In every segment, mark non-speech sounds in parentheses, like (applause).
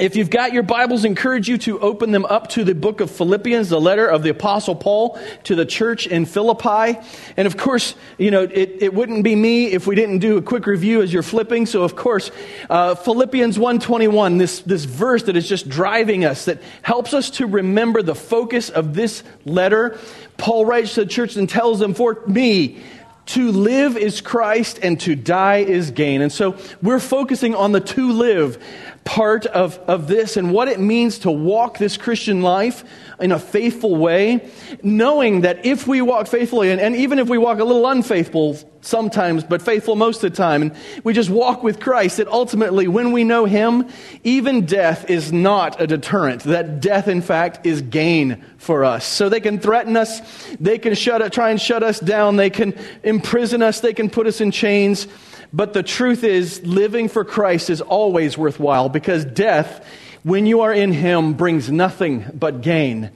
If you've got your Bibles, encourage you to open them up to the book of Philippians, the letter of the Apostle Paul to the church in Philippi. And of course, you know, it, it wouldn't be me if we didn't do a quick review as you're flipping. So of course, uh, Philippians 1.21, this, this verse that is just driving us, that helps us to remember the focus of this letter. Paul writes to the church and tells them, for me, to live is Christ and to die is gain. And so we're focusing on the to live part of, of this and what it means to walk this Christian life in a faithful way, knowing that if we walk faithfully, and, and, even if we walk a little unfaithful sometimes, but faithful most of the time, and we just walk with Christ, that ultimately, when we know Him, even death is not a deterrent. That death, in fact, is gain for us. So they can threaten us, they can shut, try and shut us down, they can imprison us, they can put us in chains. But the truth is, living for Christ is always worthwhile because death, when you are in Him, brings nothing but gain.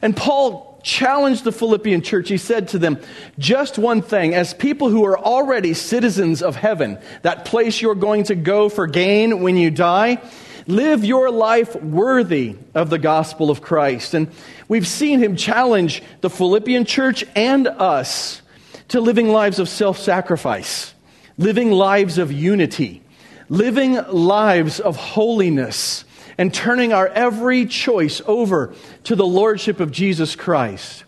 And Paul challenged the Philippian church. He said to them, Just one thing, as people who are already citizens of heaven, that place you're going to go for gain when you die, live your life worthy of the gospel of Christ. And we've seen him challenge the Philippian church and us to living lives of self sacrifice living lives of unity, living lives of holiness, and turning our every choice over to the Lordship of Jesus Christ.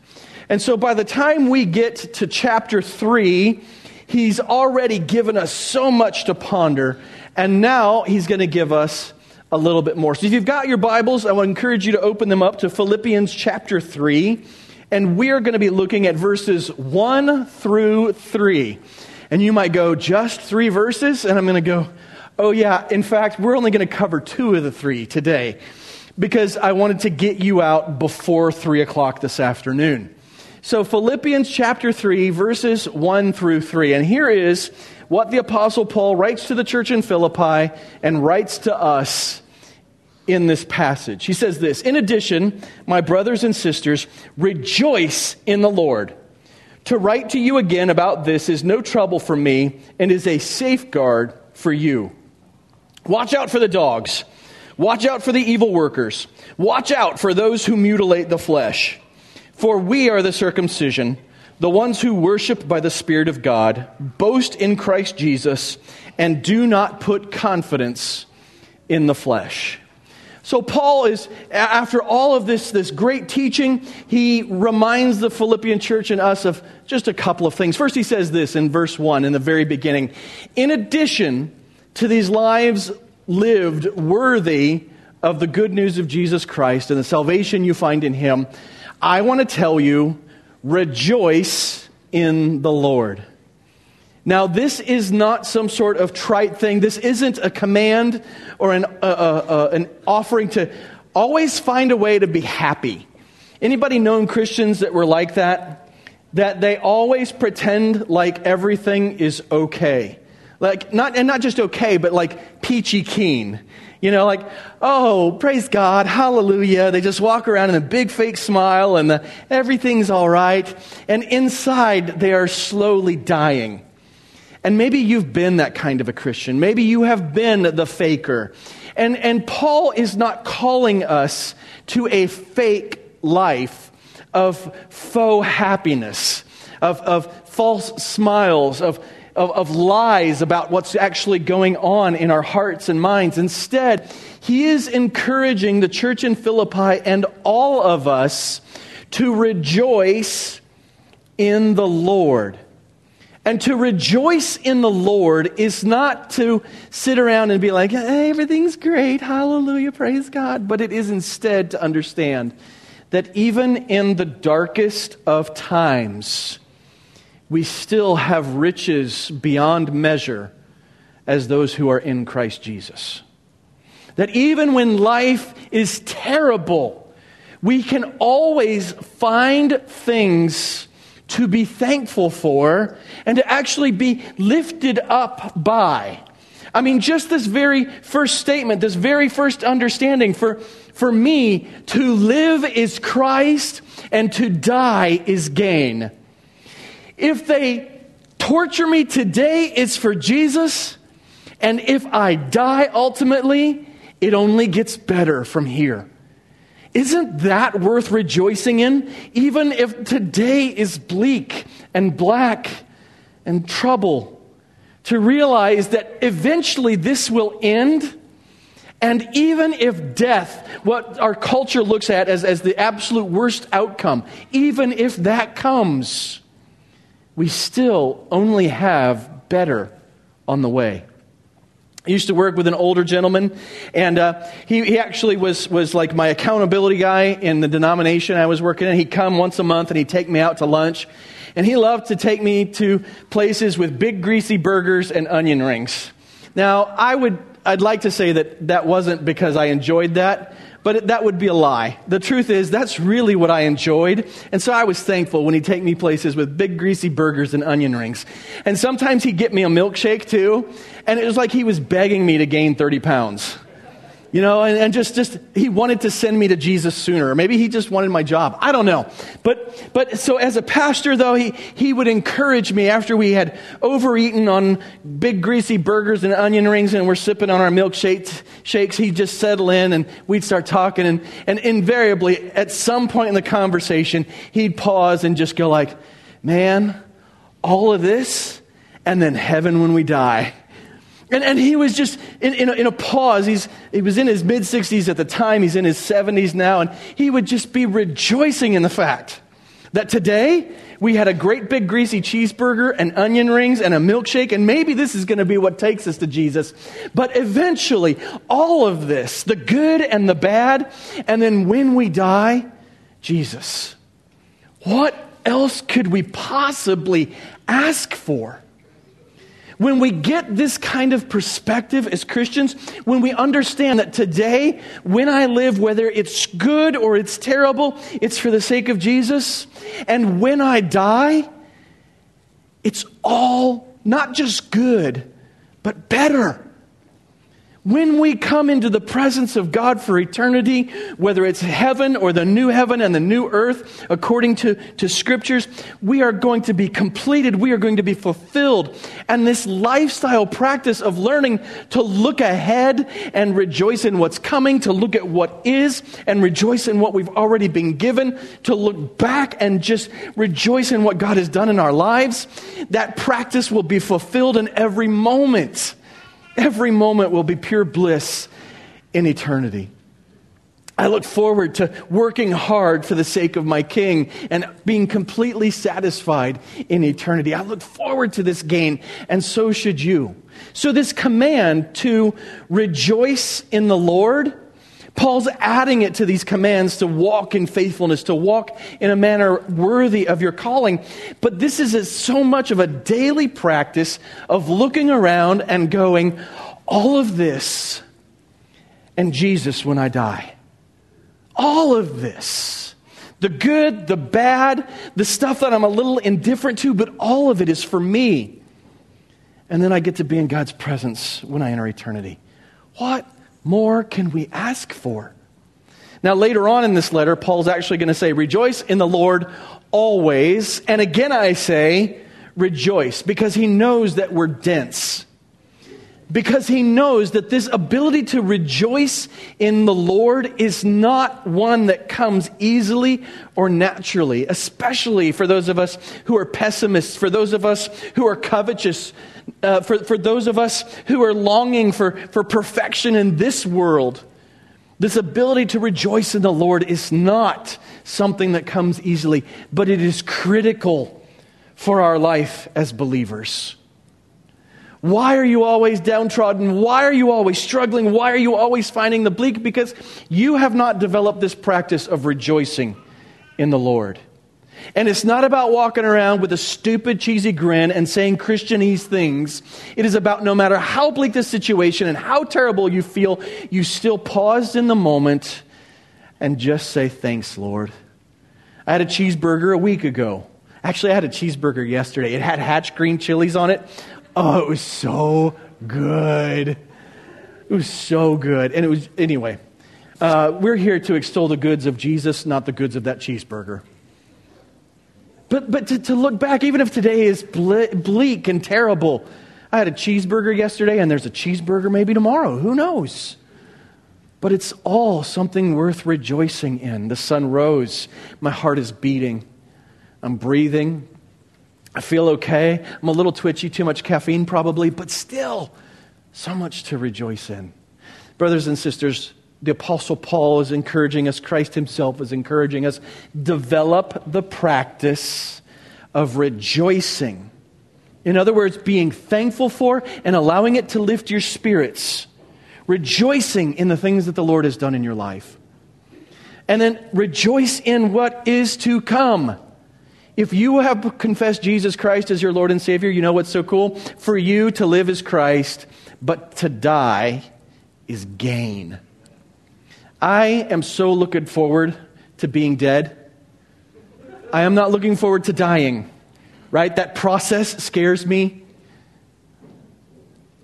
And so by the time we get to chapter 3, he's already given us so much to ponder, and now he's going to give us a little bit more. So if you've got your Bibles, I would encourage you to open them up to Philippians chapter 3, and we are going to be looking at verses 1 through 3. And you might go, just three verses? And I'm going to go, oh, yeah, in fact, we're only going to cover two of the three today because I wanted to get you out before three o'clock this afternoon. So, Philippians chapter 3, verses 1 through 3. And here is what the Apostle Paul writes to the church in Philippi and writes to us in this passage. He says this In addition, my brothers and sisters, rejoice in the Lord. To write to you again about this is no trouble for me and is a safeguard for you. Watch out for the dogs. Watch out for the evil workers. Watch out for those who mutilate the flesh. For we are the circumcision, the ones who worship by the Spirit of God, boast in Christ Jesus, and do not put confidence in the flesh. So, Paul is, after all of this, this great teaching, he reminds the Philippian church and us of just a couple of things. First, he says this in verse 1 in the very beginning In addition to these lives lived worthy of the good news of Jesus Christ and the salvation you find in him, I want to tell you, rejoice in the Lord. Now, this is not some sort of trite thing. This isn't a command or an, uh, uh, uh, an offering to always find a way to be happy. Anybody known Christians that were like that? That they always pretend like everything is okay. Like, not, and not just okay, but like peachy keen. You know, like, oh, praise God, hallelujah. They just walk around in a big fake smile and the, everything's all right. And inside, they are slowly dying. And maybe you've been that kind of a Christian. Maybe you have been the faker. And, and Paul is not calling us to a fake life of faux happiness, of, of false smiles, of, of, of lies about what's actually going on in our hearts and minds. Instead, he is encouraging the church in Philippi and all of us to rejoice in the Lord. And to rejoice in the Lord is not to sit around and be like, hey, everything's great, hallelujah, praise God. But it is instead to understand that even in the darkest of times, we still have riches beyond measure as those who are in Christ Jesus. that even when life is terrible, we can always find things to be thankful for and to actually be lifted up by. I mean, just this very first statement, this very first understanding for, for me, to live is Christ and to die is gain. If they torture me today, it's for Jesus. And if I die ultimately, it only gets better from here. Isn't that worth rejoicing in? Even if today is bleak and black and trouble to realize that eventually this will end. And even if death, what our culture looks at as, as the absolute worst outcome, even if that comes, we still only have better on the way. I used to work with an older gentleman, and uh, he, he actually was, was like my accountability guy in the denomination I was working in. He'd come once a month and he'd take me out to lunch. And he loved to take me to places with big greasy burgers and onion rings. Now, I would, I'd like to say that that wasn't because I enjoyed that, but that would be a lie. The truth is, that's really what I enjoyed. And so I was thankful when he'd take me places with big greasy burgers and onion rings. And sometimes he'd get me a milkshake too, and it was like he was begging me to gain 30 pounds. You know, and, and, just, just, he wanted to send me to Jesus sooner. Or maybe he just wanted my job. I don't know. But, but so as a pastor, though, he, he would encourage me after we had overeaten on big greasy burgers and onion rings and we're sipping on our milkshakes, shakes, he'd just settle in and we'd start talking. And, and invariably, at some point in the conversation, he'd pause and just go like, man, all of this and then heaven when we die. And, and he was just in, in, a, in a pause. He's, he was in his mid 60s at the time, he's in his 70s now, and he would just be rejoicing in the fact that today we had a great big greasy cheeseburger and onion rings and a milkshake, and maybe this is going to be what takes us to Jesus. But eventually, all of this, the good and the bad, and then when we die, Jesus. What else could we possibly ask for? When we get this kind of perspective as Christians, when we understand that today, when I live, whether it's good or it's terrible, it's for the sake of Jesus, and when I die, it's all not just good, but better. When we come into the presence of God for eternity, whether it's heaven or the new heaven and the new earth, according to, to scriptures, we are going to be completed. We are going to be fulfilled. And this lifestyle practice of learning to look ahead and rejoice in what's coming, to look at what is and rejoice in what we've already been given, to look back and just rejoice in what God has done in our lives, that practice will be fulfilled in every moment. Every moment will be pure bliss in eternity. I look forward to working hard for the sake of my King and being completely satisfied in eternity. I look forward to this gain, and so should you. So, this command to rejoice in the Lord, Paul's adding it to these commands to walk in faithfulness, to walk in a manner worthy of your calling. But this is so much of a daily practice of looking around and going, all of this and Jesus when I die. All of this. The good, the bad, the stuff that I'm a little indifferent to, but all of it is for me. And then I get to be in God's presence when I enter eternity. What more can we ask for? Now, later on in this letter, Paul's actually going to say, Rejoice in the Lord always. And again, I say, Rejoice, because he knows that we're dense because he knows that this ability to rejoice in the Lord is not one that comes easily or naturally, especially for those of us who are pessimists, for those of us who are covetous, uh, for, for those of us who are longing for, for perfection in this world. This ability to rejoice in the Lord is not something that comes easily, but it is critical for our life as believers. Why are you always downtrodden? Why are you always struggling? Why are you always finding the bleak? Because you have not developed this practice of rejoicing in the Lord. And it's not about walking around with a stupid, cheesy grin and saying Christianese things. It is about no matter how bleak the situation and how terrible you feel, you still paused in the moment and just say, Thanks, Lord. I had a cheeseburger a week ago. Actually, I had a cheeseburger yesterday. It had hatch green chilies on it. Oh, it was so good. It was so good. And it was, anyway, uh, we're here to extol the goods of Jesus, not the goods of that cheeseburger. But, but to, to look back, even if today is ble- bleak and terrible, I had a cheeseburger yesterday, and there's a cheeseburger maybe tomorrow. Who knows? But it's all something worth rejoicing in. The sun rose, my heart is beating, I'm breathing, I feel okay. I'm a little twitchy, too much caffeine probably, but still, so much to rejoice in. Brothers and sisters, the Apostle Paul is encouraging us, Christ Himself is encouraging us, develop the practice of rejoicing. In other words, being thankful for and allowing it to lift your spirits, rejoicing in the things that the Lord has done in your life. And then rejoice in what is to come. If you have confessed Jesus Christ as your Lord and Savior, you know what's so cool? For you to live is Christ, but to die is gain. I am so looking forward to being dead. I am not looking forward to dying, right? That process scares me.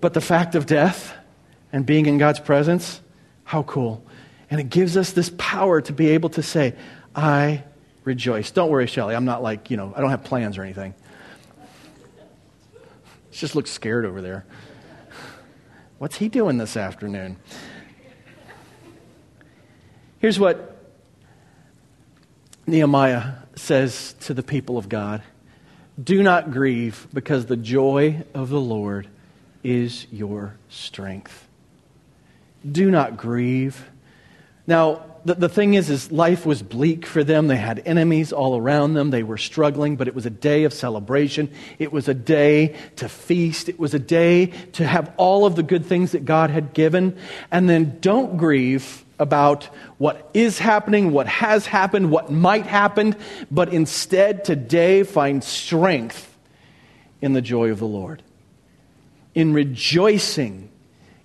But the fact of death and being in God's presence, how cool. And it gives us this power to be able to say, I rejoice. Don't worry, Shelly. I'm not like, you know, I don't have plans or anything. She just looks scared over there. What's he doing this afternoon? Here's what Nehemiah says to the people of God Do not grieve, because the joy of the Lord is your strength. Do not grieve. Now, the, the thing is, is life was bleak for them. They had enemies all around them. They were struggling, but it was a day of celebration. It was a day to feast. It was a day to have all of the good things that God had given. And then don't grieve about what is happening, what has happened, what might happen, but instead today find strength in the joy of the Lord, in rejoicing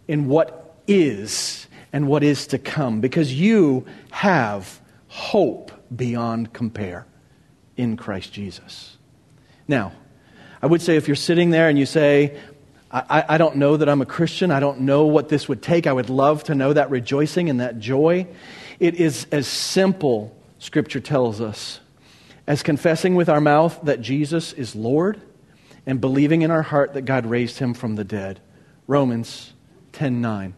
in what is and what is to come because you have hope beyond compare in Christ Jesus. Now, I would say if you're sitting there and you say, I, I, don't know that I'm a Christian. I don't know what this would take. I would love to know that rejoicing and that joy. It is as simple, Scripture tells us, as confessing with our mouth that Jesus is Lord and believing in our heart that God raised him from the dead. Romans 10 9.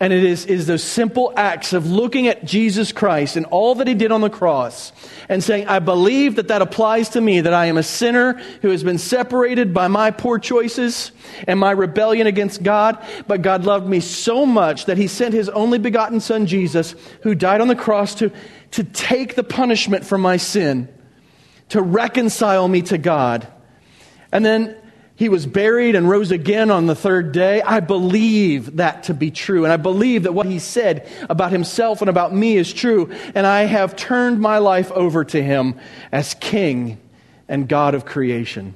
And it is, is those simple acts of looking at Jesus Christ and all that he did on the cross and saying, I believe that that applies to me, that I am a sinner who has been separated by my poor choices and my rebellion against God. But God loved me so much that he sent his only begotten son, Jesus, who died on the cross to, to take the punishment for my sin, to reconcile me to God. And then he was buried and rose again on the third day. I believe that to be true. And I believe that what he said about himself and about me is true. And I have turned my life over to him as King and God of creation.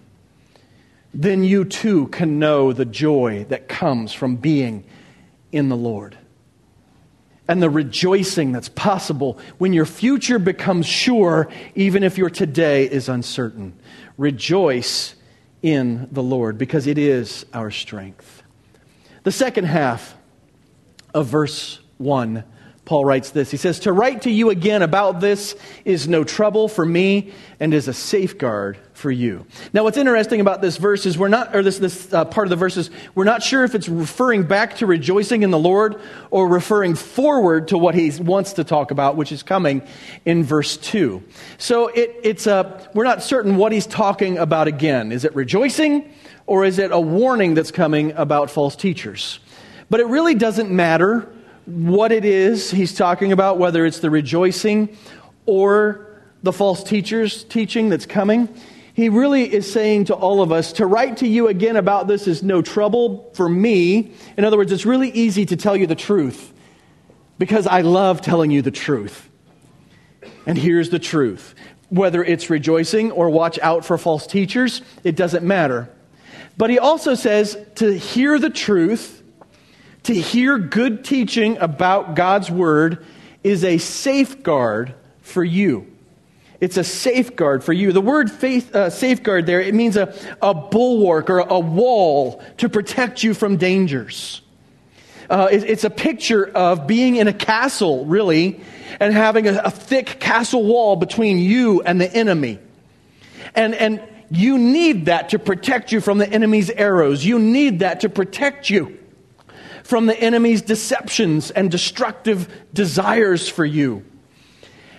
Then you too can know the joy that comes from being in the Lord. And the rejoicing that's possible when your future becomes sure, even if your today is uncertain. Rejoice in the Lord because it is our strength. The second half of verse 1 Paul writes this. He says, To write to you again about this is no trouble for me and is a safeguard for you. Now, what's interesting about this verse is we're not, or this, this uh, part of the verses, we're not sure if it's referring back to rejoicing in the Lord or referring forward to what he wants to talk about, which is coming in verse 2. So it, it's a, we're not certain what he's talking about again. Is it rejoicing or is it a warning that's coming about false teachers? But it really doesn't matter what it is he's talking about, whether it's the rejoicing or the false teachers' teaching that's coming. He really is saying to all of us to write to you again about this is no trouble for me. In other words, it's really easy to tell you the truth because I love telling you the truth. And here's the truth whether it's rejoicing or watch out for false teachers, it doesn't matter. But he also says to hear the truth, to hear good teaching about God's word is a safeguard for you. It's a safeguard for you. The word faith, uh, safeguard there, it means a, a bulwark or a wall to protect you from dangers. Uh, it, it's a picture of being in a castle, really, and having a, a thick castle wall between you and the enemy. And, and you need that to protect you from the enemy's arrows. You need that to protect you from the enemy's deceptions and destructive desires for you.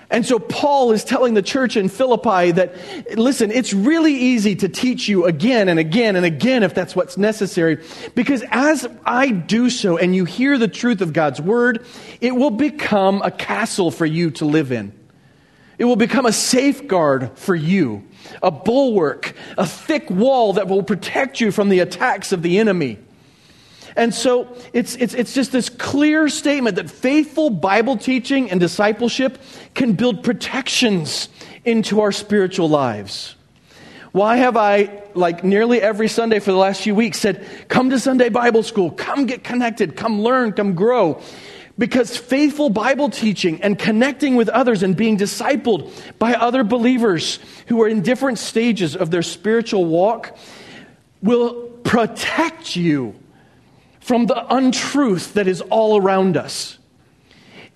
And so Paul is telling the church in Philippi that, listen, it's really easy to teach you again and again and again if that's what's necessary. Because as I do so and you hear the truth of God's word, it will become a castle for you to live in. It will become a safeguard for you, a bulwark, a thick wall that will protect you from the attacks of the enemy. And so it's, it's, it's just this clear statement that faithful Bible teaching and discipleship can build protections into our spiritual lives. Why have I, like nearly every Sunday for the last few weeks, said, Come to Sunday Bible school, come get connected, come learn, come grow? Because faithful Bible teaching and connecting with others and being discipled by other believers who are in different stages of their spiritual walk will protect you from the untruth that is all around us.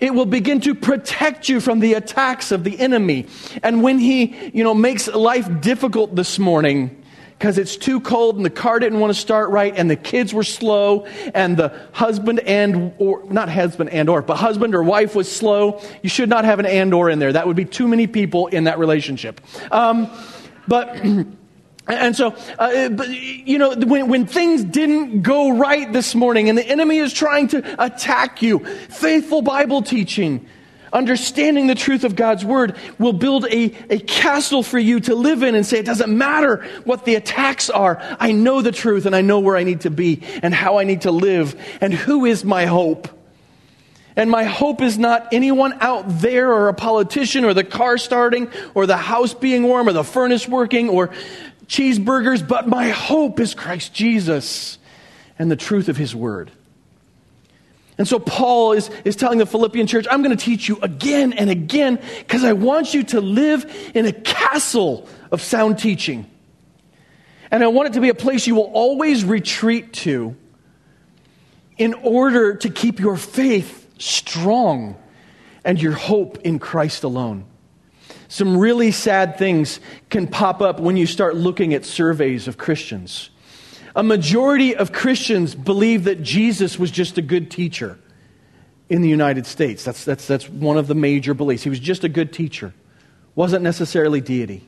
It will begin to protect you from the attacks of the enemy. And when he, you know, makes life difficult this morning, because it's too cold and the car didn't want to start right and the kids were slow and the husband and or not husband and or but husband or wife was slow you should not have an and or in there that would be too many people in that relationship um, but (clears throat) And so, uh, but, you know, when, when things didn't go right this morning and the enemy is trying to attack you, faithful Bible teaching, understanding the truth of God's word will build a, a castle for you to live in and say, it doesn't matter what the attacks are. I know the truth and I know where I need to be and how I need to live and who is my hope. And my hope is not anyone out there or a politician or the car starting or the house being warm or the furnace working or cheeseburgers, but my hope is Christ Jesus and the truth of his word. And so Paul is, is telling the Philippian church, I'm going to teach you again and again because I want you to live in a castle of sound teaching. And I want it to be a place you will always retreat to in order to keep your faith strong and your hope in Christ alone. Some really sad things can pop up when you start looking at surveys of Christians. A majority of Christians believe that Jesus was just a good teacher in the United States. That's, that's, that's one of the major beliefs. He was just a good teacher, wasn't necessarily deity.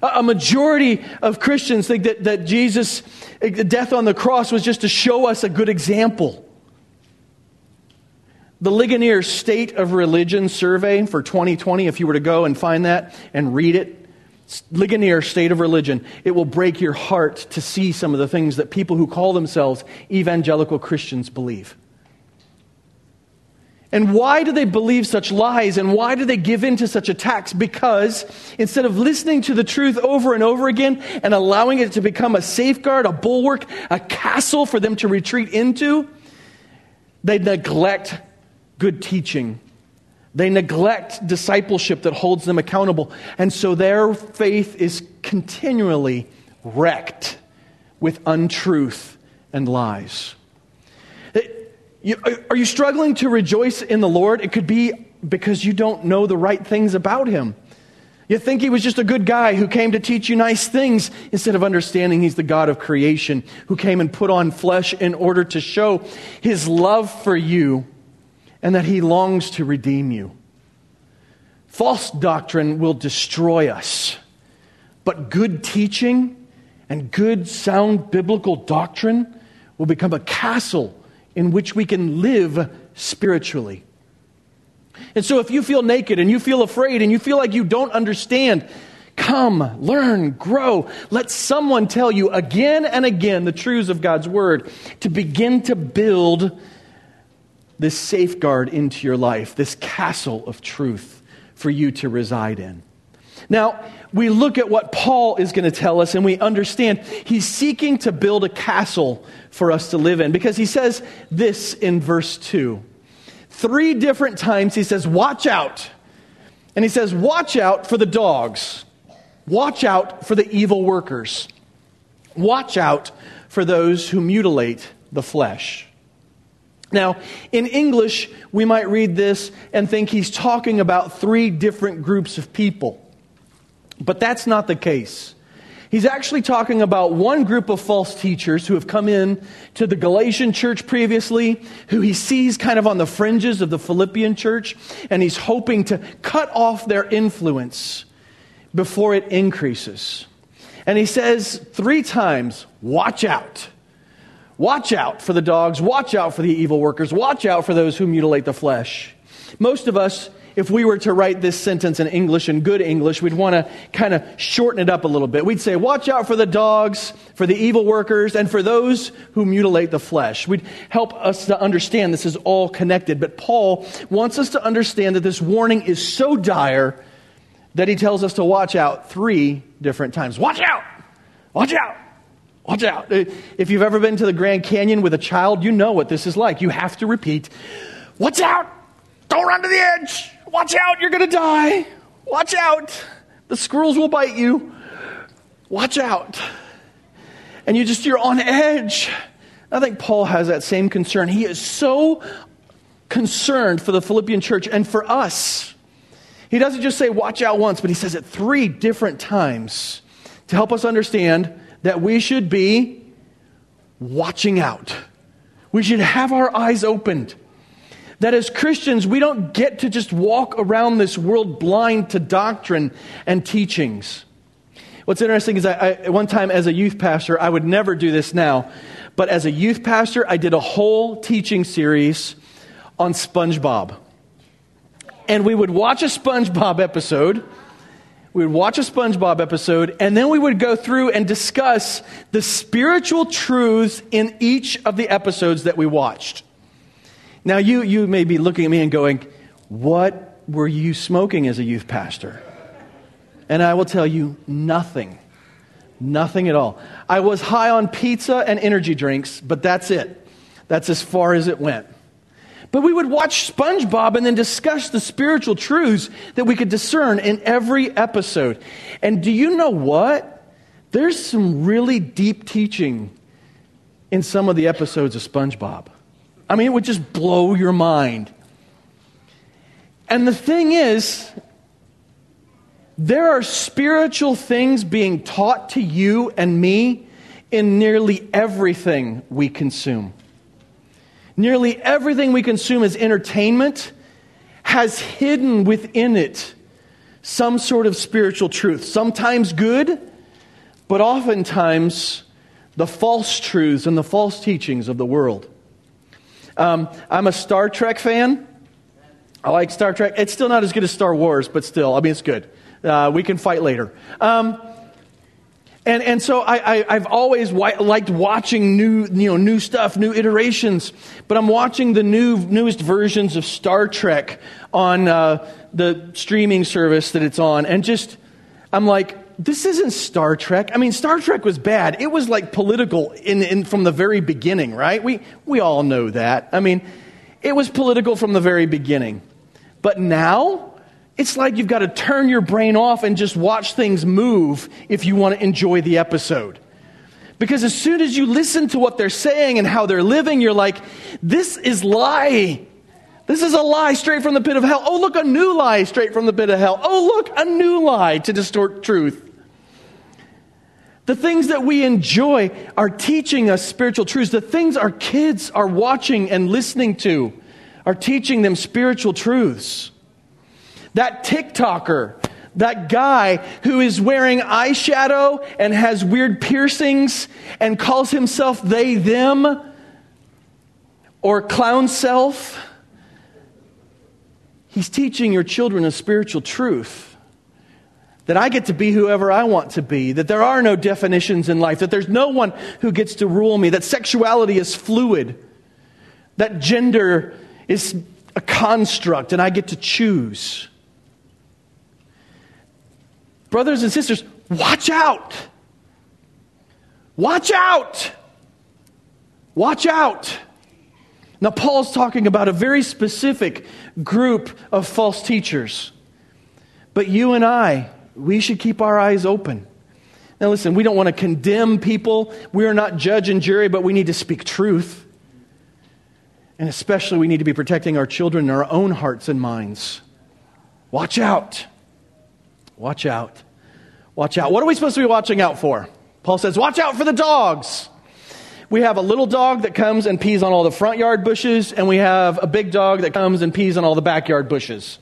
A majority of Christians think that, that Jesus' death on the cross was just to show us a good example. The Ligonier State of Religion survey for 2020, if you were to go and find that and read it, Ligonier State of Religion, it will break your heart to see some of the things that people who call themselves evangelical Christians believe. And why do they believe such lies and why do they give in to such attacks? Because instead of listening to the truth over and over again and allowing it to become a safeguard, a bulwark, a castle for them to retreat into, they neglect good teaching. They neglect discipleship that holds them accountable. And so their faith is continually wrecked with untruth and lies. Are you struggling to rejoice in the Lord? It could be because you don't know the right things about Him. You think He was just a good guy who came to teach you nice things instead of understanding He's the God of creation who came and put on flesh in order to show His love for you and that he longs to redeem you. False doctrine will destroy us, but good teaching and good, sound biblical doctrine will become a castle in which we can live spiritually. And so, if you feel naked and you feel afraid and you feel like you don't understand, come, learn, grow. Let someone tell you again and again the truths of God's Word to begin to build this safeguard into your life, this castle of truth for you to reside in. Now, we look at what Paul is going to tell us and we understand he's seeking to build a castle for us to live in because he says this in verse 2. Three different times he says, Watch out. And he says, Watch out for the dogs. Watch out for the evil workers. Watch out for those who mutilate the flesh. Now, in English, we might read this and think he's talking about three different groups of people. But that's not the case. He's actually talking about one group of false teachers who have come in to the Galatian church previously, who he sees kind of on the fringes of the Philippian church, and he's hoping to cut off their influence before it increases. And he says three times, Watch out. Watch out for the dogs. Watch out for the evil workers. Watch out for those who mutilate the flesh. Most of us if we were to write this sentence in English, in good English, we'd want to kind of shorten it up a little bit. We'd say, Watch out for the dogs, for the evil workers, and for those who mutilate the flesh. We'd help us to understand this is all connected. But Paul wants us to understand that this warning is so dire that he tells us to watch out three different times. Watch out! Watch out! Watch out. Uh, if you've ever been to the Grand Canyon with a child, you know what this is like. You have to repeat, Watch out! Don't run to the edge! Watch out, you're going to die. Watch out. The squirrels will bite you. Watch out. And you just, you're on edge. I think Paul has that same concern. He is so concerned for the Philippian church and for us. He doesn't just say, watch out once, but he says it three different times to help us understand that we should be watching out. We should have our eyes opened. That as Christians, we don't get to just walk around this world blind to doctrine and teachings. What's interesting is I, I, one time as a youth pastor, I would never do this now, but as a youth pastor, I did a whole teaching series on SpongeBob. And we would watch a SpongeBob episode. We would watch a SpongeBob episode, and then we would go through and discuss the spiritual truths in each of the episodes that we watched. Now, you, you may be looking at me and going, What were you smoking as a youth pastor? And I will tell you nothing. Nothing at all. I was high on pizza and energy drinks, but that's it. That's as far as it went. But we would watch SpongeBob and then discuss the spiritual truths that we could discern in every episode. And do you know what? There's some really deep teaching in some of the episodes of SpongeBob. I mean, it would just blow your mind. And the thing is, there are spiritual things being taught to you and me in nearly everything we consume. Nearly everything we consume as entertainment has hidden within it some sort of spiritual truth. Sometimes good, but oftentimes the false truths and the false teachings of the world. Um, I'm a Star Trek fan. I like Star Trek. It's still not as good as Star Wars, but still, I mean, it's good. Uh, we can fight later. Um, and, and so I, I, have always liked watching new, you know, new stuff, new iterations. But I'm watching the new, newest versions of Star Trek on uh, the streaming service that it's on. And just, I'm like, this isn't Star Trek. I mean, Star Trek was bad. It was like political in, in, from the very beginning, right? We, we all know that. I mean, it was political from the very beginning. But now, it's like you've got to turn your brain off and just watch things move if you want to enjoy the episode. Because as soon as you listen to what they're saying and how they're living, you're like, this is lie. This is a lie straight from the pit of hell. Oh, look, a new lie straight from the pit of hell. Oh, look, a new lie to distort truth. The things that we enjoy are teaching us spiritual truths. The things our kids are watching and listening to are teaching them spiritual truths. That TikToker, that guy who is wearing eyeshadow and has weird piercings and calls himself they, them, or clown self, he's teaching your children a spiritual truth. That I get to be whoever I want to be, that there are no definitions in life, that there's no one who gets to rule me, that sexuality is fluid, that gender is a construct and I get to choose. Brothers and sisters, watch out. Watch out. Watch out. Now, Paul's talking about a very specific group of false teachers. But you and I, we should keep our eyes open. Now, listen, we don't want to condemn people. We are not judge and jury, but we need to speak truth. And especially, we need to be protecting our children in our own hearts and minds. Watch out. Watch out. Watch out. What are we supposed to be watching out for? Paul says, Watch out for the dogs. We have a little dog that comes and pees on all the front yard bushes, and we have a big dog that comes and pees on all the backyard bushes.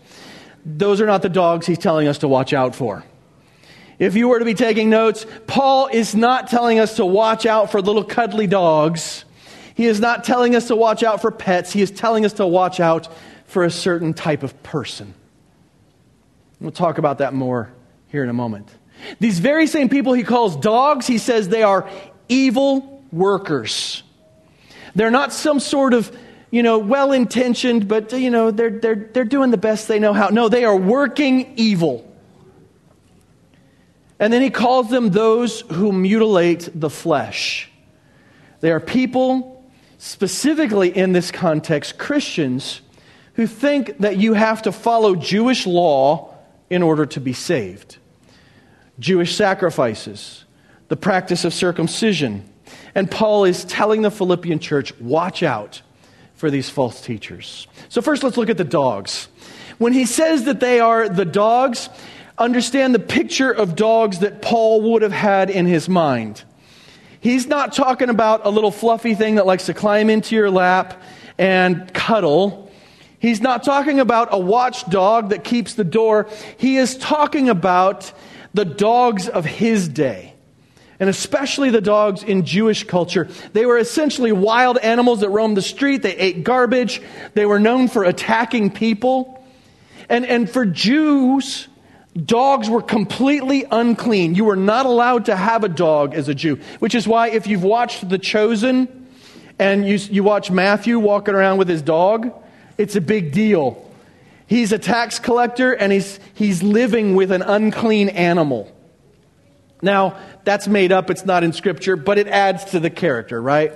Those are not the dogs he's telling us to watch out for. If you were to be taking notes, Paul is not telling us to watch out for little cuddly dogs. He is not telling us to watch out for pets. He is telling us to watch out for a certain type of person. We'll talk about that more here in a moment. These very same people he calls dogs, he says they are evil workers. They're not some sort of, you know, well intentioned, but, you know, they're, they're, they're doing the best they know how. No, they are working evil. And then he calls them those who mutilate the flesh. They are people, specifically in this context, Christians, who think that you have to follow Jewish law in order to be saved. Jewish sacrifices, the practice of circumcision. And Paul is telling the Philippian church, watch out for these false teachers. So, first, let's look at the dogs. When he says that they are the dogs, understand the picture of dogs that Paul would have had in his mind. He's not talking about a little fluffy thing that likes to climb into your lap and cuddle. He's not talking about a watchdog that keeps the door. He is talking about the dogs of his day. And especially the dogs in Jewish culture. They were essentially wild animals that roamed the street. They ate garbage. They were known for attacking people. And, and for Jews, Dogs were completely unclean. You were not allowed to have a dog as a Jew, which is why if you've watched The Chosen and you, you watch Matthew walking around with his dog, it's a big deal. He's a tax collector and he's, he's living with an unclean animal. Now, that's made up, it's not in Scripture, but it adds to the character, right?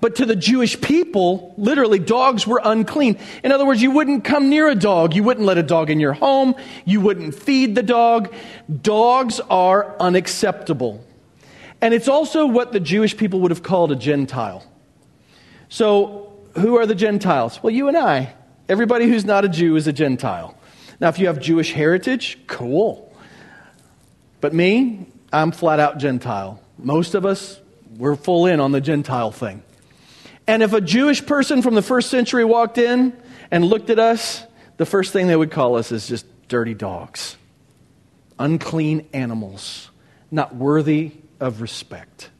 But to the Jewish people, literally, dogs were unclean. In other words, you wouldn't come near a dog. You wouldn't let a dog in your home. You wouldn't feed the dog. Dogs are unacceptable. And it's also what the Jewish people would have called a Gentile. So, who are the Gentiles? Well, you and I. Everybody who's not a Jew is a Gentile. Now, if you have Jewish heritage, cool. But me, I'm flat out Gentile. Most of us, we're full in on the Gentile thing. And if a Jewish person from the first century walked in and looked at us, the first thing they would call us is just dirty dogs, unclean animals, not worthy of respect.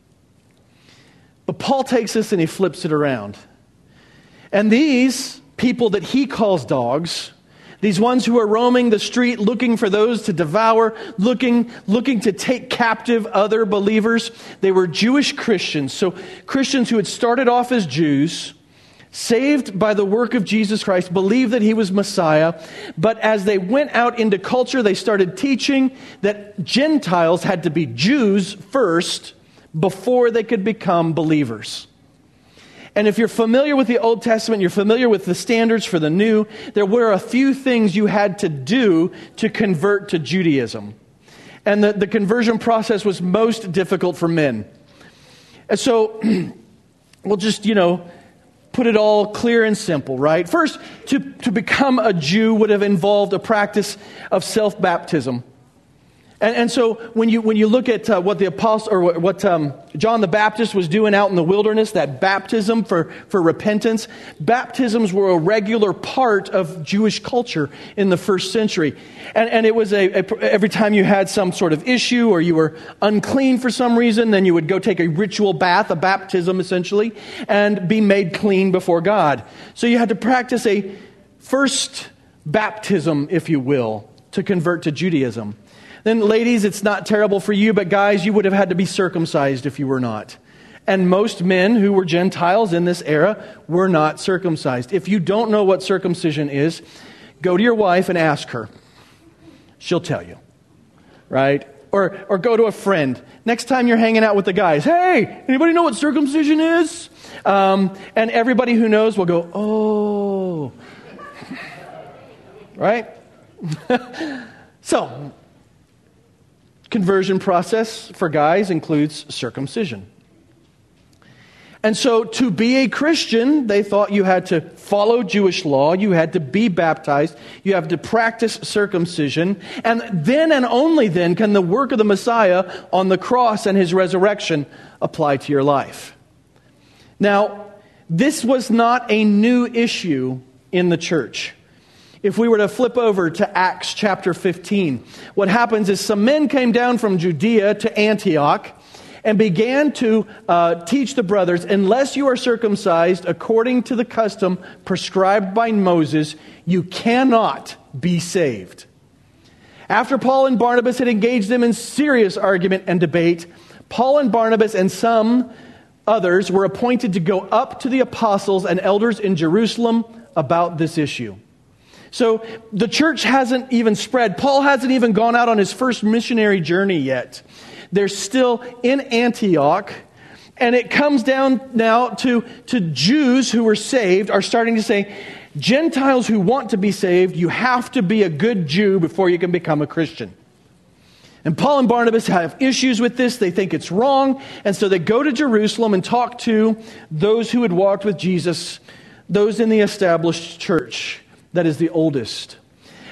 But Paul takes this and he flips it around. And these people that he calls dogs these ones who are roaming the street looking for those to devour, looking, looking to take captive other believers. They were Jewish Christians. So Christians who had started off as Jews, saved by the work of Jesus Christ, believed that he was Messiah. But as they went out into culture, they started teaching that Gentiles had to be Jews first before they could become believers. And if you're familiar with the Old Testament, you're familiar with the standards for the New, there were a few things you had to do to convert to Judaism. And the, the conversion process was most difficult for men. And so, (clears throat) we'll just, you know, put it all clear and simple, right? First, to, to become a Jew would have involved a practice of self baptism. And, and so when you, when you look at uh, what the apostle, or what um, John the Baptist was doing out in the wilderness, that baptism for, for repentance, baptisms were a regular part of Jewish culture in the first century. And, and it was a, a, every time you had some sort of issue or you were unclean for some reason, then you would go take a ritual bath, a baptism essentially, and be made clean before God. So you had to practice a first baptism, if you will, to convert to Judaism. Then, ladies, it's not terrible for you, but guys, you would have had to be circumcised if you were not. And most men who were Gentiles in this era were not circumcised. If you don't know what circumcision is, go to your wife and ask her. She'll tell you. right? Or, or go to a friend. Next time you're hanging out with the guys, hey, anybody know what circumcision is? Um, and everybody who knows will go, oh. (laughs) right? (laughs) so, conversion process for guys includes circumcision. And so, to be a Christian, they thought you had to follow Jewish law, you had to be baptized, you have to practice circumcision, and then and only then can the work of the Messiah on the cross and his resurrection apply to your life. Now, this was not a new issue in the church. If we were to flip over to Acts chapter 15, what happens is some men came down from Judea to Antioch and began to uh, teach the brothers unless you are circumcised according to the custom prescribed by Moses, you cannot be saved. After Paul and Barnabas had engaged them in serious argument and debate, Paul and Barnabas and some others were appointed to go up to the apostles and elders in Jerusalem about this issue. So the church hasn't even spread. Paul hasn't even gone out on his first missionary journey yet. They're still in Antioch. And it comes down now to, to Jews who were saved are starting to say, Gentiles who want to be saved, you have to be a good Jew before you can become a Christian. And Paul and Barnabas have issues with this. They think it's wrong. And so they go to Jerusalem and talk to those who had walked with Jesus, those in the established church that is the oldest.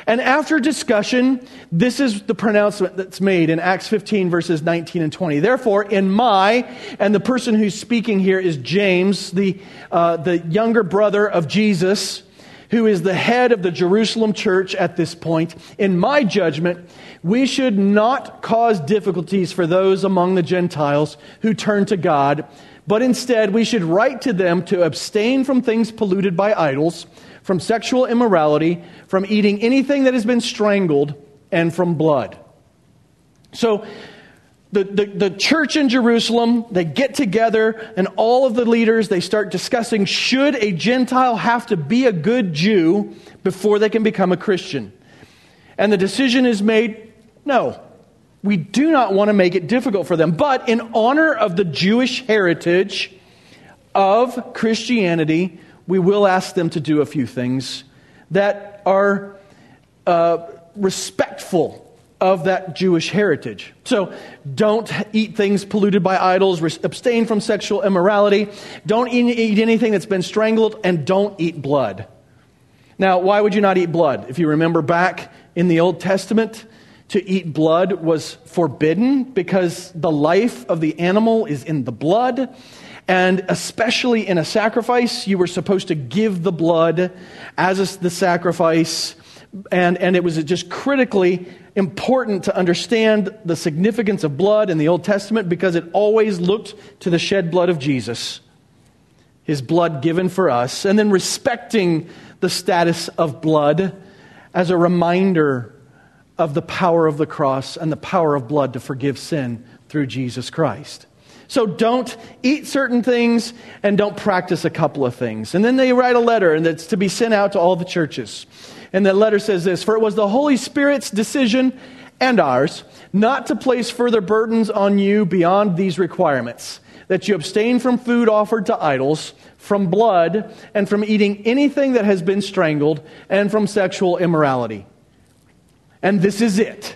And after discussion, this is the pronouncement that's made in Acts 15, verses 19 and 20. Therefore, in my, and the person who's speaking here is James, the, uh, the younger brother of Jesus, who is the head of the Jerusalem church at this point. In my judgment, we should not cause difficulties for those among the Gentiles who turn to God, but instead we should write to them to abstain from things polluted by idols from sexual immorality, from eating anything that has been strangled, and from blood. So, the, the, the, church in Jerusalem, they get together, and all of the leaders, they start discussing should a Gentile have to be a good Jew before they can become a Christian? And the decision is made no. We do not want to make it difficult for them. But in honor of the Jewish heritage of Christianity, we will ask them to do a few things that are uh, respectful of that Jewish heritage. So don't eat things polluted by idols, abstain from sexual immorality, don't eat anything that's been strangled, and don't eat blood. Now, why would you not eat blood? If you remember back in the Old Testament, to eat blood was forbidden because the life of the animal is in the blood. And especially in a sacrifice, you were supposed to give the blood as the sacrifice. And, and it was just critically important to understand the significance of blood in the Old Testament because it always looked to the shed blood of Jesus, his blood given for us, and then respecting the status of blood as a reminder of the power of the cross and the power of blood to forgive sin through Jesus Christ. So don't eat certain things and don't practice a couple of things. And then they write a letter and it's to be sent out to all the churches. And the letter says this For it was the Holy Spirit's decision and ours not to place further burdens on you beyond these requirements that you abstain from food offered to idols, from blood, and from eating anything that has been strangled, and from sexual immorality. And this is it.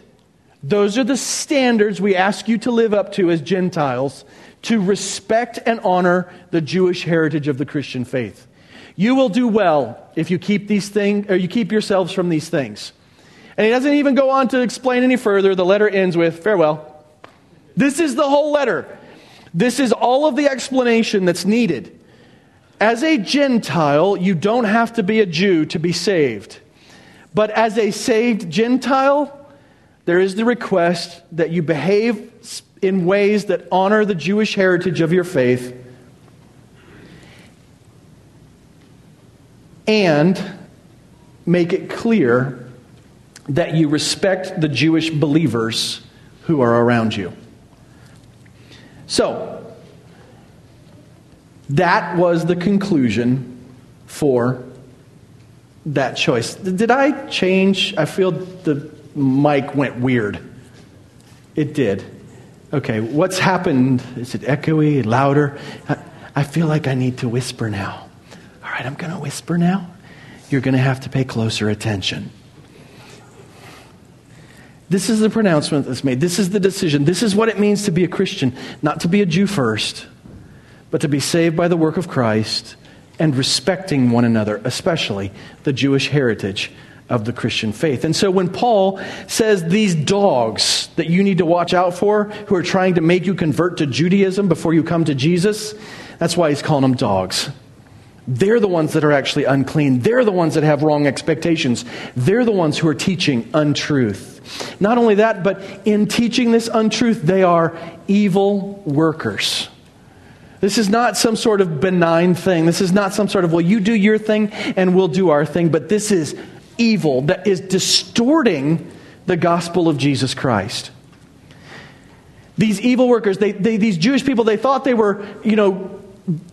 Those are the standards we ask you to live up to as Gentiles to respect and honor the Jewish heritage of the Christian faith. You will do well if you keep these things or you keep yourselves from these things. And he doesn't even go on to explain any further. The letter ends with farewell. This is the whole letter. This is all of the explanation that's needed. As a Gentile, you don't have to be a Jew to be saved. But as a saved Gentile, there is the request that you behave in ways that honor the Jewish heritage of your faith and make it clear that you respect the Jewish believers who are around you. So, that was the conclusion for that choice. Did I change? I feel the mic went weird. It did. Okay, what's happened? Is it echoey, louder? I, feel like I need to whisper now. All right, I'm going to whisper now. You're going to have to pay closer attention. This is the pronouncement that's made. This is the decision. This is what it means to be a Christian, not to be a Jew first, but to be saved by the work of Christ and respecting one another, especially the Jewish heritage of the Christian faith. And so when Paul says these dogs that you need to watch out for who are trying to make you convert to Judaism before you come to Jesus, that's why he's calling them dogs. They're the ones that are actually unclean. They're the ones that have wrong expectations. They're the ones who are teaching untruth. Not only that, but in teaching this untruth, they are evil workers. This is not some sort of benign thing. This is not some sort of, well, you do your thing and we'll do our thing. But this is evil that is distorting the gospel of Jesus Christ. These evil workers, they, they, these Jewish people, they thought they were, you know,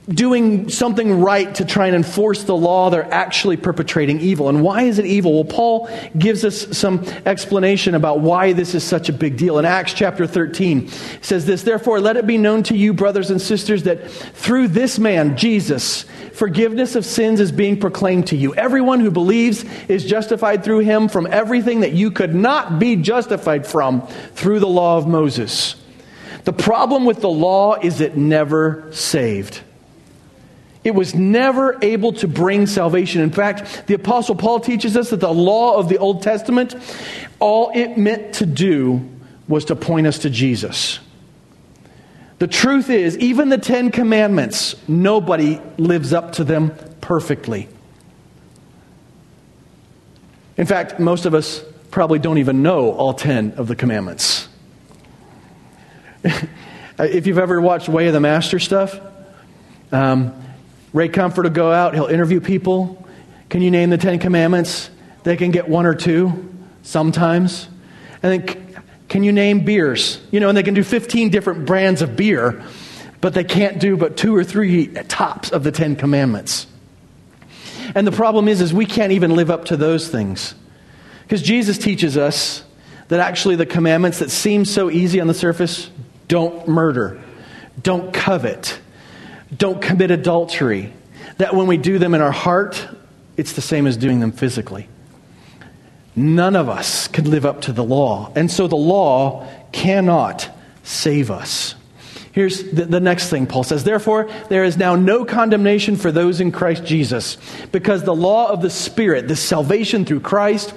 doing something right to try and enforce the law, they're actually perpetrating evil. And why is it evil? Well, Paul gives us some explanation about why this is such a big deal. In Acts chapter 13, he says this Therefore, let it be known to you, brothers and sisters, that through this man, Jesus, forgiveness of sins is being proclaimed to you. Everyone who believes is justified through him from everything that you could not be justified from through the law of Moses. The problem with the law is it never saved. It was never able to bring salvation. In fact, the Apostle Paul teaches us that the law of the Old Testament, all it meant to do was to point us to Jesus. The truth is, even the Ten Commandments, nobody lives up to them perfectly. In fact, most of us probably don't even know all 10 of the commandments. (laughs) if you've ever watched Way of the Master stuff, um, Ray Comfort will go out, he'll interview people. Can you name the Ten Commandments? They can get one or two sometimes. And then, can you name beers? You know, and they can do 15 different brands of beer, but they can't do but two or three tops of the Ten Commandments. And the problem is, is we can't even live up to those things. Because Jesus teaches us that actually the commandments that seem so easy on the surface don't murder, don't covet, don't commit adultery. That when we do them in our heart, it's the same as doing them physically. None of us can live up to the law. And so the law cannot save us. Here's the, the, next thing Paul says. Therefore, there is now no condemnation for those in Christ Jesus, because the law of the Spirit, the salvation through Christ,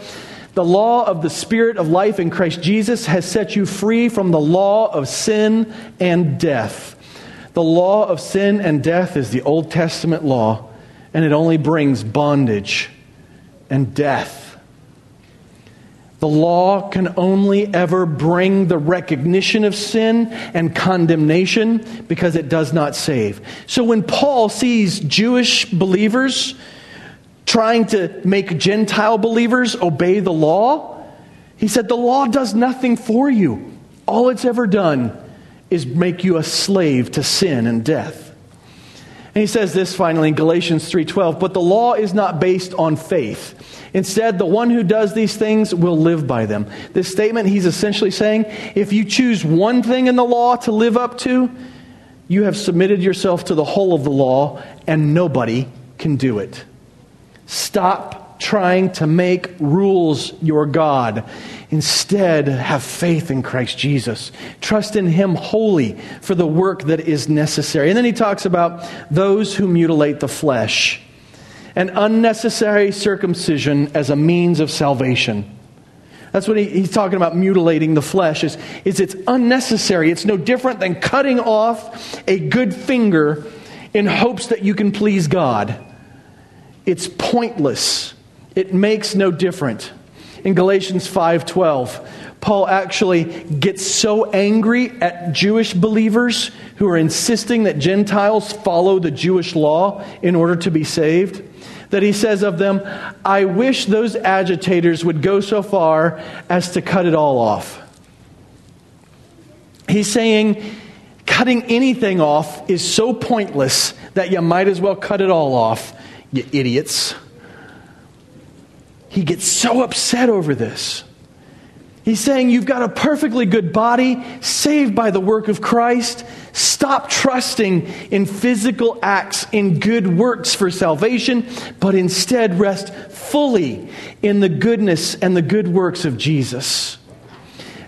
the law of the Spirit of life in Christ Jesus has set you free from the law of sin and death. The law of sin and death is the Old Testament law, and it only brings bondage and death. The law can only ever bring the recognition of sin and condemnation because it does not save. So when Paul sees Jewish believers trying to make Gentile believers obey the law. He said, The law does nothing for you. All it's ever done is make you a slave to sin and death. And he says this finally in Galatians 3:12, but the law is not based on faith. Instead, the one who does these things will live by them. This statement he's essentially saying, if you choose one thing in the law to live up to, you have submitted yourself to the whole of the law and nobody can do it. Stop trying to make rules your God. Instead, have faith in Christ Jesus. Trust in Him wholly for the work that is necessary. And then he talks about those who mutilate the flesh and unnecessary circumcision as a means of salvation. That's what he, he's talking about mutilating the flesh is, is it's unnecessary. It's no different than cutting off a good finger in hopes that you can please God. It's pointless. It makes no difference. In Galatians 5:12, Paul actually gets so angry at Jewish believers who are insisting that Gentiles follow the Jewish law in order to be saved that he says of them, I wish those agitators would go so far as to cut it all off. He's saying cutting anything off is so pointless that you might as well cut it all off you idiots. He gets so upset over this. He's saying you've got a perfectly good body, saved by the work of Christ. Stop trusting in physical acts, in good works for salvation, but instead rest fully in the goodness and the good works of Jesus.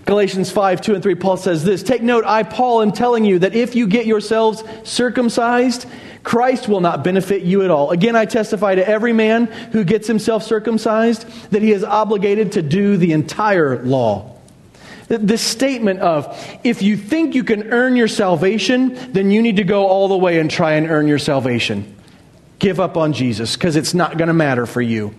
Galatians 5, 2 and 3, Paul says this Take note, I, Paul, am telling you that if you get yourselves circumcised, Christ will not benefit you at all. Again, I testify to every man who gets himself circumcised that he is obligated to do the entire law. This statement of, if you think you can earn your salvation, then you need to go all the way and try and earn your salvation. Give up on Jesus because it's not going to matter for you.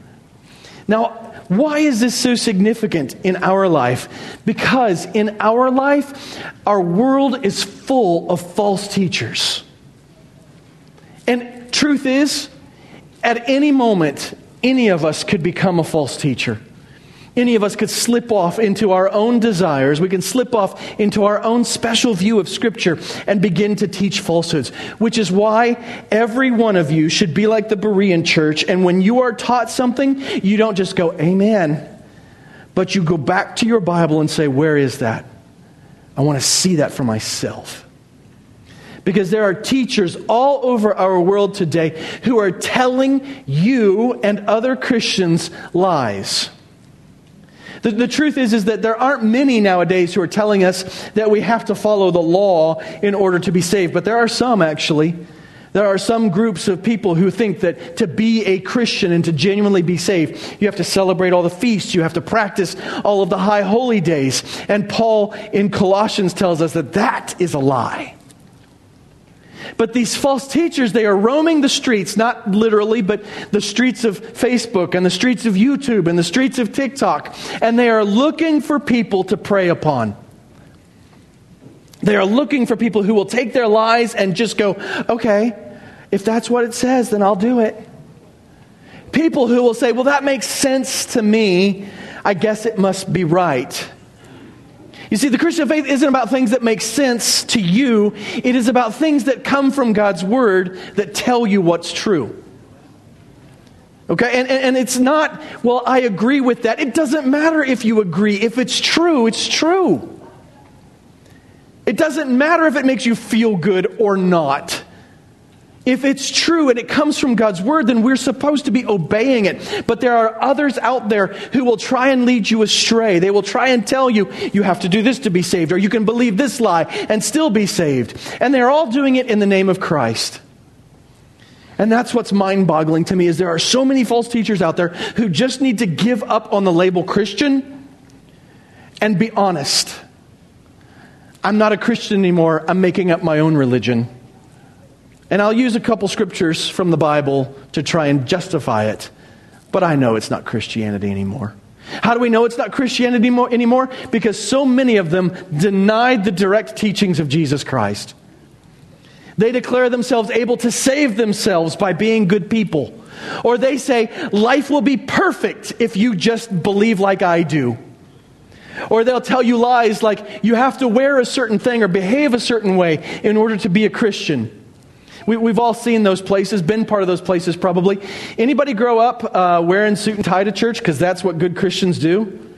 Now, why is this so significant in our life? Because in our life, our world is full of false teachers. And truth is, at any moment, any of us could become a false teacher. Any of us could slip off into our own desires. We can slip off into our own special view of Scripture and begin to teach falsehoods, which is why every one of you should be like the Berean church. And when you are taught something, you don't just go, Amen, but you go back to your Bible and say, Where is that? I want to see that for myself. Because there are teachers all over our world today who are telling you and other Christians lies. The, the, truth is, is that there aren't many nowadays who are telling us that we have to follow the law in order to be saved, but there are some actually. There are some groups of people who think that to be a Christian and to genuinely be saved, you have to celebrate all the feasts, you have to practice all of the high holy days. And Paul in Colossians tells us that that is a lie. But these false teachers, they are roaming the streets, not literally, but the streets of Facebook and the streets of YouTube and the streets of TikTok, and they are looking for people to prey upon. They are looking for people who will take their lies and just go, okay, if that's what it says, then I'll do it. People who will say, well, that makes sense to me. I guess it must be right. You see, the Christian faith isn't about things that make sense to you, it is about things that come from God's Word that tell you what's true. Okay? And, and, it's not, well, I agree with that. It doesn't matter if you agree. If it's true, it's true. It doesn't matter if it makes you feel good or not. If it's true and it comes from God's word, then we're supposed to be obeying it. But there are others out there who will try and lead you astray. They will try and tell you, you have to do this to be saved, or you can believe this lie and still be saved. And they're all doing it in the name of Christ. And that's what's mind boggling to me is there are so many false teachers out there who just need to give up on the label Christian and be honest. I'm not a Christian anymore. I'm making up my own religion. And I'll use a couple scriptures from the Bible to try and justify it. But I know it's not Christianity anymore. How do we know it's not Christianity anymore? Because so many of them denied the direct teachings of Jesus Christ. They declare themselves able to save themselves by being good people. Or they say, life will be perfect if you just believe like I do. Or they'll tell you lies like you have to wear a certain thing or behave a certain way in order to be a Christian. We, have all seen those places, been part of those places probably. Anybody grow up uh, wearing suit and tie to church because that's what good Christians do?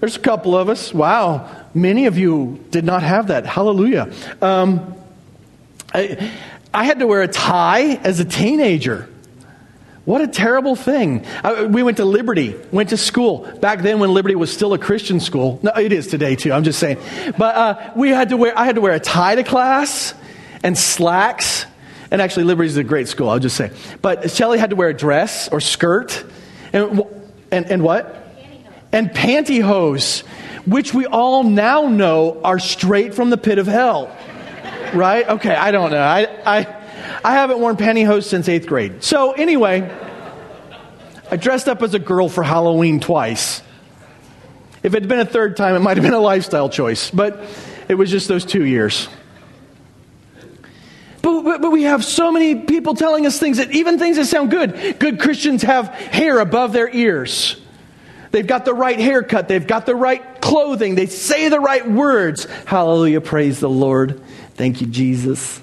There's a couple of us. Wow. Many of you did not have that. Hallelujah. Um, I, I had to wear a tie as a teenager. What a terrible thing. I, we went to Liberty, went to school. Back then when Liberty was still a Christian school. No, it is today too, I'm just saying. But uh, we had to wear, I had to wear a tie to class and slacks and actually, Liberty is a great school, I'll just say. But Shelly had to wear a dress or skirt. And, and, and what? Pantyhose. And pantyhose, which we all now know are straight from the pit of hell. right? Okay, I don't know. I, I, I haven't worn pantyhose since eighth grade. So, anyway, I dressed up as a girl for Halloween twice. If it had been a third time, it might have been a lifestyle choice, but it was just those two years. But, but, we have so many people telling us things that even things that sound good. Good Christians have hair above their ears. They've got the right haircut. They've got the right clothing. They say the right words. Hallelujah. Praise the Lord. Thank you, Jesus.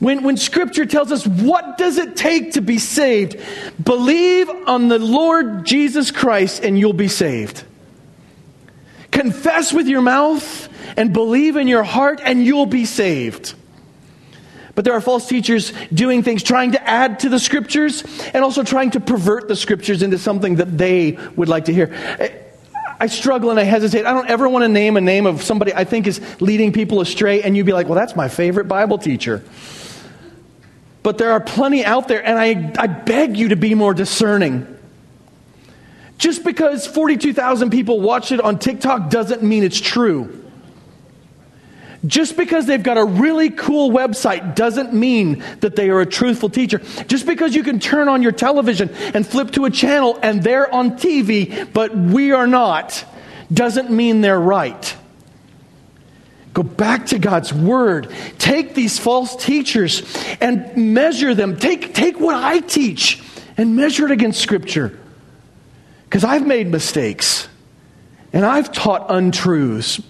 When, when Scripture tells us what does it take to be saved, believe on the Lord Jesus Christ and you'll be saved. Confess with your mouth and believe in your heart, and you'll be saved. But there are false teachers doing things, trying to add to the scriptures and also trying to pervert the scriptures into something that they would like to hear. I struggle and I hesitate. I don't ever want to name a name of somebody I think is leading people astray, and you'd be like, well, that's my favorite Bible teacher. But there are plenty out there, and I, I beg you to be more discerning. Just because 42,000 people watch it on TikTok doesn't mean it's true. Just because they've got a really cool website doesn't mean that they are a truthful teacher. Just because you can turn on your television and flip to a channel and they're on TV, but we are not, doesn't mean they're right. Go back to God's word. Take these false teachers and measure them. Take, take what I teach and measure it against Scripture. Because I've made mistakes and I've taught untruths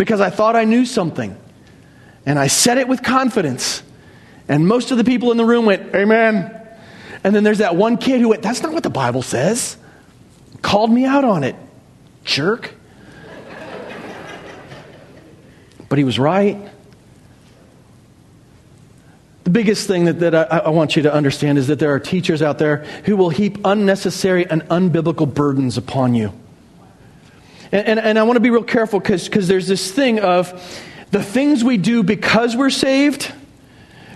because I thought I knew something. And I said it with confidence. And most of the people in the room went, Amen. And then there's that one kid who went, That's not what the Bible says. Called me out on it. Jerk. (laughs) but he was right. The biggest thing that, that I, I, want you to understand is that there are teachers out there who will heap unnecessary and unbiblical burdens upon you. And, and, and I want to be real careful because there's this thing of the things we do because we're saved,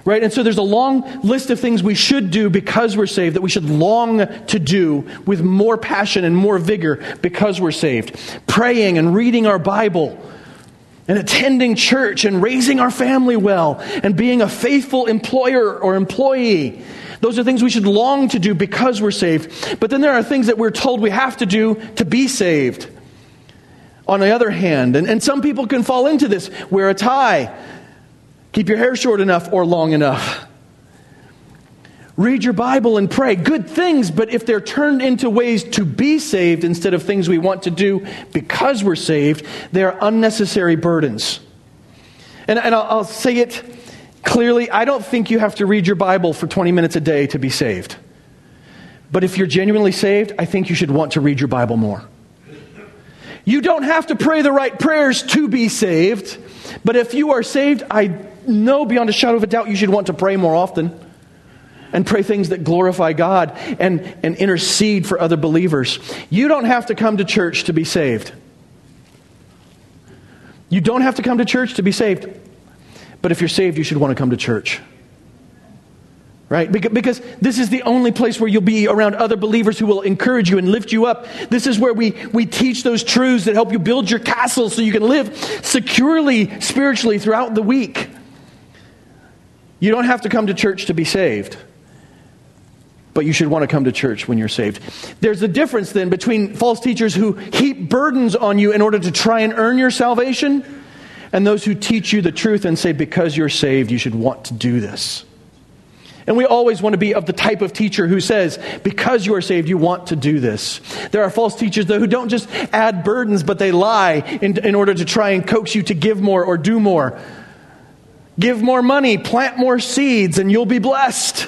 right? And so there's a long list of things we should do because we're saved that we should long to do with more passion and more vigor because we're saved. Praying and reading our Bible and attending church and raising our family well and being a faithful employer or employee. Those are things we should long to do because we're saved. But then there are things that we're told we have to do to be saved on the other hand. And, and some people can fall into this wear a tie, keep your hair short enough or long enough. Read your Bible and pray. Good things, but if they're turned into ways to be saved instead of things we want to do because we're saved, they're unnecessary burdens. And, and I'll, I'll say it clearly I don't think you have to read your Bible for 20 minutes a day to be saved. But if you're genuinely saved, I think you should want to read your Bible more. You don't have to pray the right prayers to be saved, but if you are saved, I know beyond a shadow of a doubt you should want to pray more often and pray things that glorify God and, and intercede for other believers. You don't have to come to church to be saved. You don't have to come to church to be saved. But if you're saved, you should want to come to church right? Because this is the only place where you'll be around other believers who will encourage you and lift you up. This is where we, we teach those truths that help you build your castle so you can live securely spiritually throughout the week. You don't have to come to church to be saved. But you should want to come to church when you're saved. There's a difference then between false teachers who heap burdens on you in order to try and earn your salvation and those who teach you the truth and say, because you're saved, you should want to do this. And we always want to be of the type of teacher who says, because you are saved, you want to do this. There are false teachers, though, who don't just add burdens, but they lie in, in order to try and coax you to give more or do more. Give more money, plant more seeds, and you'll be blessed.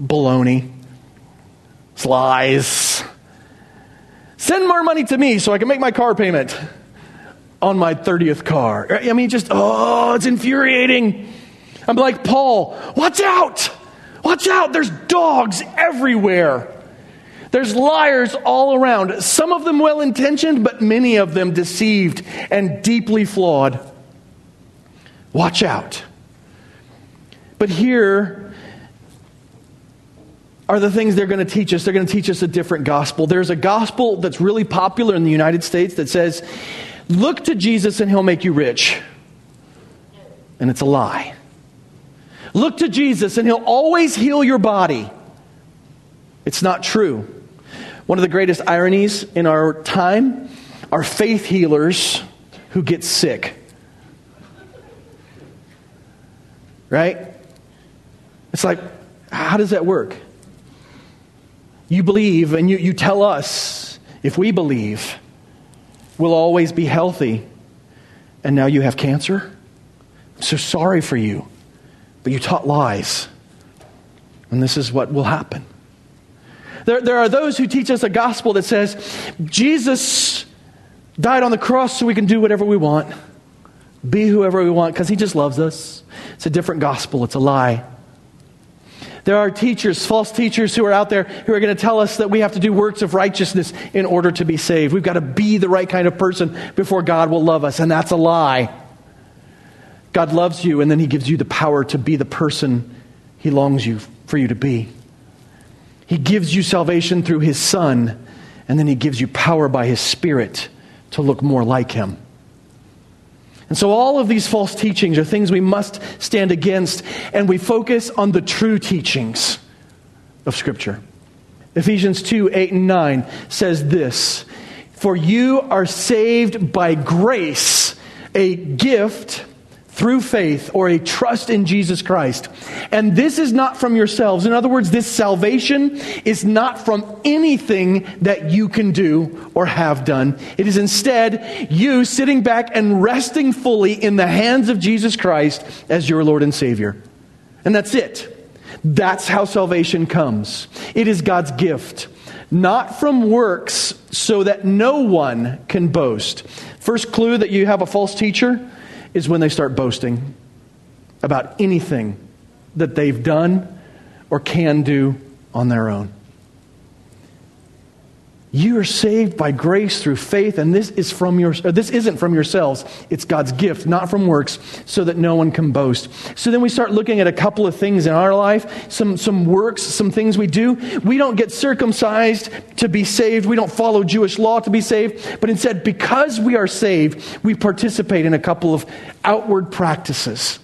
Baloney. It's lies. Send more money to me so I can make my car payment on my 30th car. I mean, just, oh, it's infuriating. I'm like, Paul, watch out! Watch out, there's dogs everywhere. There's liars all around, some of them well intentioned, but many of them deceived and deeply flawed. Watch out. But here are the things they're going to teach us. They're going to teach us a different gospel. There's a gospel that's really popular in the United States that says, Look to Jesus and he'll make you rich. And it's a lie. Look to Jesus and he'll always heal your body. It's not true. One of the greatest ironies in our time are faith healers who get sick. Right? It's like, how does that work? You believe and you, you tell us, if we believe, we'll always be healthy. And now you have cancer? I'm so sorry for you. But you taught lies. And this is what will happen. There, there are those who teach us a gospel that says Jesus died on the cross so we can do whatever we want, be whoever we want, because he just loves us. It's a different gospel, it's a lie. There are teachers, false teachers, who are out there who are going to tell us that we have to do works of righteousness in order to be saved. We've got to be the right kind of person before God will love us, and that's a lie. God loves you, and then He gives you the power to be the person He longs you for you to be. He gives you salvation through His Son, and then He gives you power by His Spirit to look more like Him. And so, all of these false teachings are things we must stand against, and we focus on the true teachings of Scripture. Ephesians 2 8 and 9 says this For you are saved by grace, a gift through faith or a trust in Jesus Christ. And this is not from yourselves. In other words, this salvation is not from anything that you can do or have done. It is instead you sitting back and resting fully in the hands of Jesus Christ as your Lord and Savior. And that's it. That's how salvation comes. It is God's gift, not from works so that no one can boast. First clue that you have a false teacher is when they start boasting about anything that they've done or can do on their own. You are saved by grace through faith, and this is from your this isn't from yourselves. It's God's gift, not from works, so that no one can boast. So then we start looking at a couple of things in our life, some some works, some things we do. We don't get circumcised to be saved. We don't follow Jewish law to be saved, but instead, because we are saved, we participate in a couple of outward practices.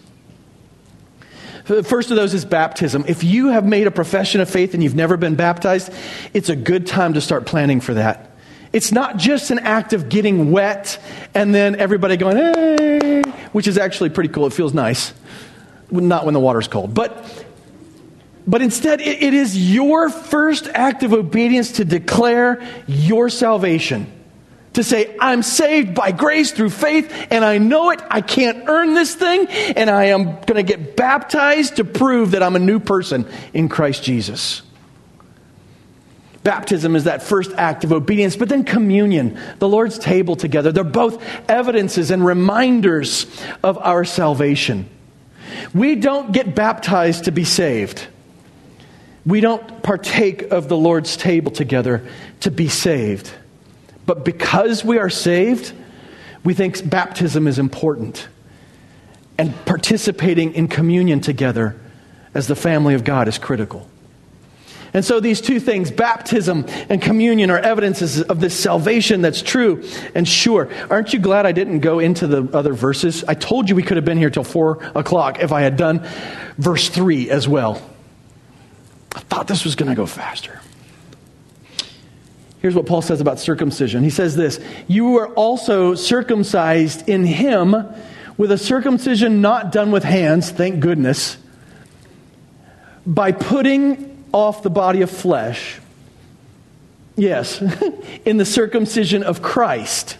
The first of those is baptism. If you have made a profession of faith and you've never been baptized, it's a good time to start planning for that. It's not just an act of getting wet and then everybody going, hey, which is actually pretty cool. It feels nice. Not when the water's cold. But but instead, it is your first act of obedience to declare your salvation to say, I'm saved by grace through faith, and I know it. I can't earn this thing, and I am going to get baptized to prove that I'm a new person in Christ Jesus. Baptism is that first act of obedience, but then communion, the Lord's table together, they're both evidences and reminders of our salvation. We don't get baptized to be saved. We don't partake of the Lord's table together to be saved. But because we are saved, we think baptism is important. And participating in communion together as the family of God is critical. And so these two things, baptism and communion, are evidences of this salvation that's true and sure. Aren't you glad I didn't go into the other verses? I told you we could have been here till four o'clock if I had done verse three as well. I thought this was going to go faster. Here's what Paul says about circumcision. He says this You were also circumcised in him with a circumcision not done with hands, thank goodness, by putting off the body of flesh. Yes, (laughs) in the circumcision of Christ,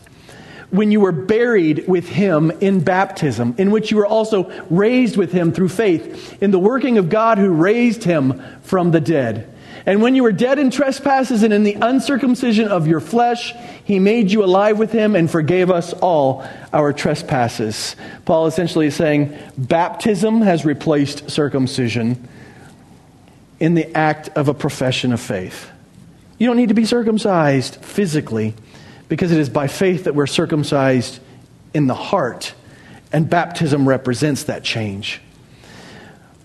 when you were buried with him in baptism, in which you were also raised with him through faith in the working of God who raised him from the dead. And when you were dead in trespasses and in the uncircumcision of your flesh, he made you alive with him and forgave us all our trespasses. Paul essentially is saying baptism has replaced circumcision in the act of a profession of faith. You don't need to be circumcised physically because it is by faith that we're circumcised in the heart, and baptism represents that change.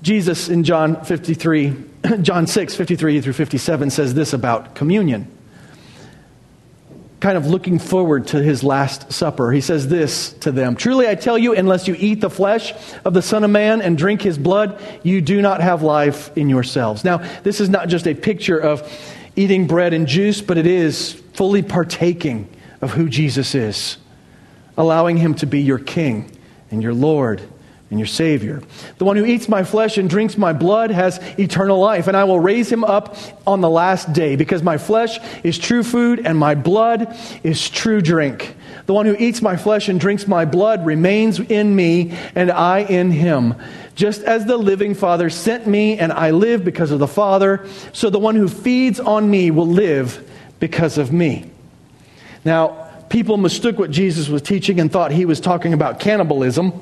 Jesus in John 53, (clears throat) John 6, 53 through 57 says this about communion. Kind of looking forward to his last supper. He says this to them Truly I tell you, unless you eat the flesh of the Son of Man and drink his blood, you do not have life in yourselves. Now, this is not just a picture of eating bread and juice, but it is fully partaking of who Jesus is, allowing him to be your king and your Lord and your Savior. The one who eats my flesh and drinks my blood has eternal life, and I will raise him up on the last day, because my flesh is true food and my blood is true drink. The one who eats my flesh and drinks my blood remains in me, and I in him. Just as the living Father sent me, and I live because of the Father, so the one who feeds on me will live because of me. Now, people mistook what Jesus was teaching and thought he was talking about cannibalism.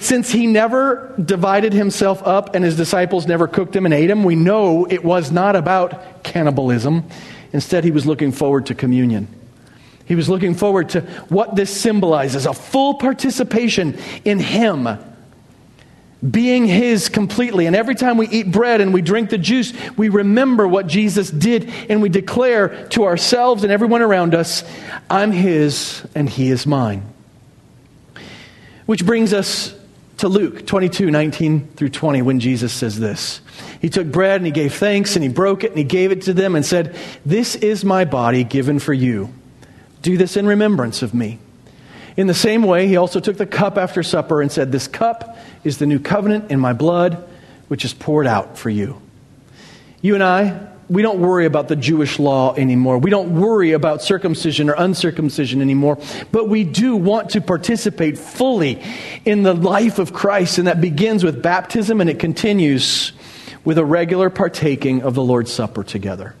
Since he never divided himself up and his disciples never cooked him and ate him, we know it was not about cannibalism. Instead, he was looking forward to communion. He was looking forward to what this symbolizes a full participation in him, being his completely. And every time we eat bread and we drink the juice, we remember what Jesus did and we declare to ourselves and everyone around us, I'm his and he is mine. Which brings us to Luke 22, 19 through 20, when Jesus says this. He took bread and he gave thanks and he broke it and he gave it to them and said, This is my body given for you. Do this in remembrance of me. In the same way, he also took the cup after supper and said, This cup is the new covenant in my blood, which is poured out for you. You and I, we don't worry about the Jewish law anymore. We don't worry about circumcision or uncircumcision anymore. But we do want to participate fully in the life of Christ, and that begins with baptism and it continues with a regular partaking of the Lord's Supper together.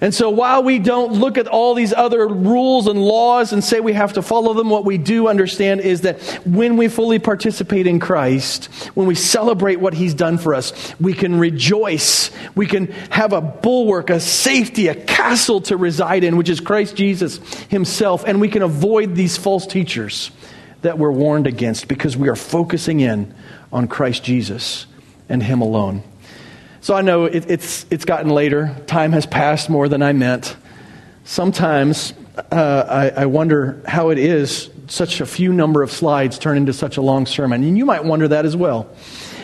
And so while we don't look at all these other rules and laws and say we have to follow them, what we do understand is that when we fully participate in Christ, when we celebrate what He's done for us, we can rejoice. We can have a bulwark, a safety, a castle to reside in, which is Christ Jesus Himself. And we can avoid these false teachers that we're warned against because we are focusing in on Christ Jesus and Him alone. So I know it, it's, it's gotten later. Time has passed more than I meant. Sometimes uh, I, I wonder how it is such a few number of slides turn into such a long sermon. And you might wonder that as well.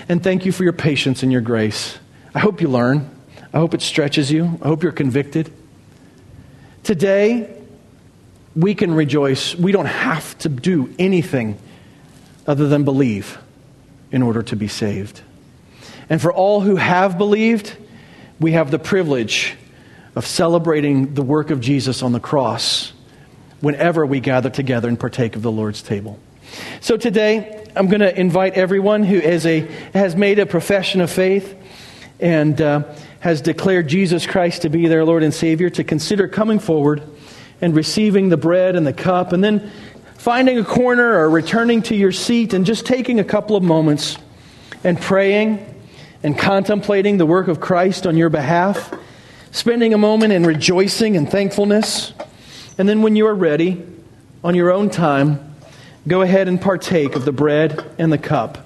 And thank you for your patience and your grace. I hope you learn. I hope it stretches you. I hope you're convicted. Today, we can rejoice. We don't have to do anything other than believe in order to be saved. And for all who have believed, we have the privilege of celebrating the work of Jesus on the cross whenever we gather together and partake of the Lord's table. So today, I'm going to invite everyone who a, has made a profession of faith and uh, has declared Jesus Christ to be their Lord and Savior to consider coming forward and receiving the bread and the cup, and then finding a corner or returning to your seat and just taking a couple of moments and praying and contemplating the work of Christ on your behalf, spending a moment in rejoicing and thankfulness. And then, when you are ready, on your own time, go ahead and partake of the bread and the cup.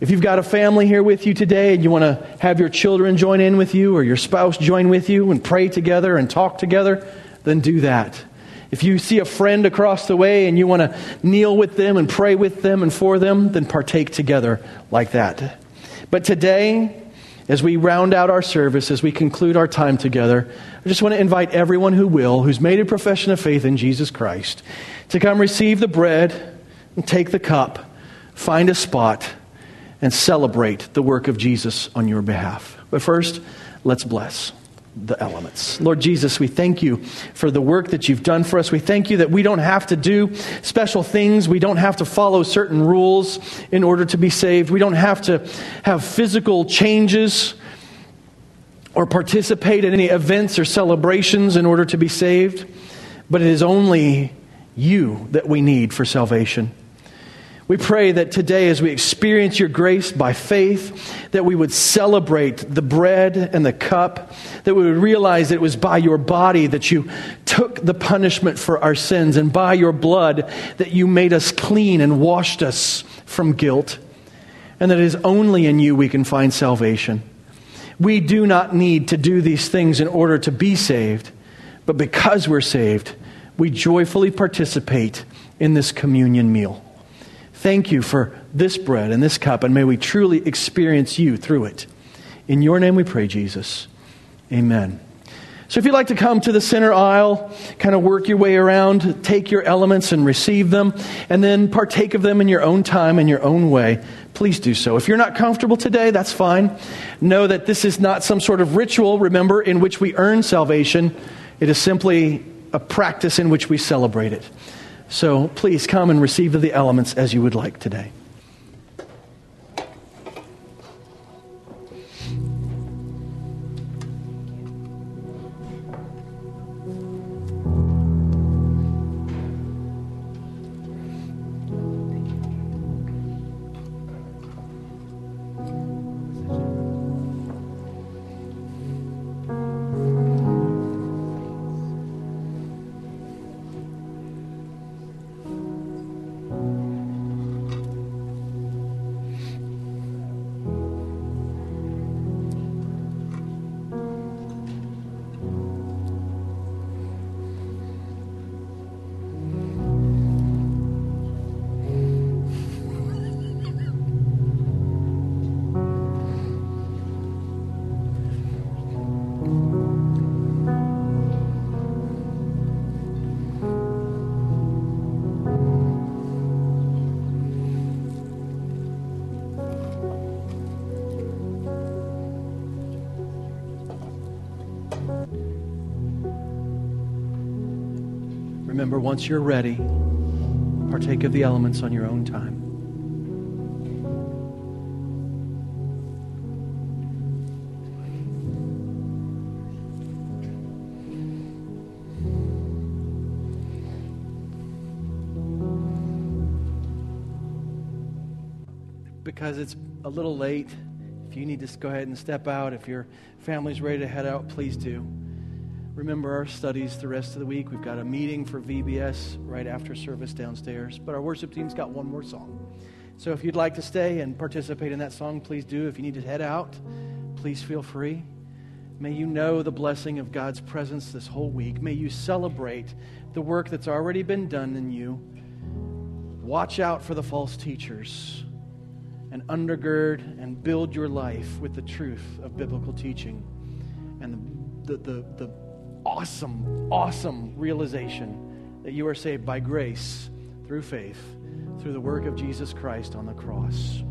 If you've got a family here with you today and you want to have your children join in with you or your spouse join with you and pray together and talk together, then do that. If you see a friend across the way and you want to kneel with them and pray with them and for them, then partake together like that. But today, as we round out our service, as we conclude our time together, I just want to invite everyone who will, who's made a profession of faith in Jesus Christ, to come receive the bread and take the cup, find a spot, and celebrate the work of Jesus on your behalf. But first, let's bless the elements. Lord Jesus, we thank you for the work that you've done for us. We thank you that we don't have to do special things. We don't have to follow certain rules in order to be saved. We don't have to have physical changes or participate in any events or celebrations in order to be saved. But it is only you that we need for salvation. We pray that today, as we experience your grace by faith, that we would celebrate the bread and the cup, that we would realize that it was by your body that you took the punishment for our sins, and by your blood that you made us clean and washed us from guilt, and that it is only in you we can find salvation. We do not need to do these things in order to be saved, but because we're saved, we joyfully participate in this communion meal. Thank you for this bread and this cup, and may we truly experience you through it. In your name we pray, Jesus. Amen. So if you'd like to come to the center aisle, kind of work your way around, take your elements and receive them, and then partake of them in your own time, and your own way, please do so. If you're not comfortable today, that's fine. Know that this is not some sort of ritual, remember, in which we earn salvation. It is simply a practice in which we celebrate it. So please come and receive the elements as you would like today. Once you're ready, partake of the elements on your own time. because it's a little late. If you need to go ahead and step out, if your family's ready to head out, please do. Remember our studies the rest of the week. We've got a meeting for VBS right after service downstairs, but our worship team's got one more song. So if you'd like to stay and participate in that song, please do. If you need to head out, please feel free. May you know the blessing of God's presence this whole week. May you celebrate the work that's already been done in you. Watch out for the false teachers and undergird and build your life with the truth of biblical teaching and the, the, the, the awesome, awesome realization that you are saved by grace through faith, through the work of Jesus Christ on the cross.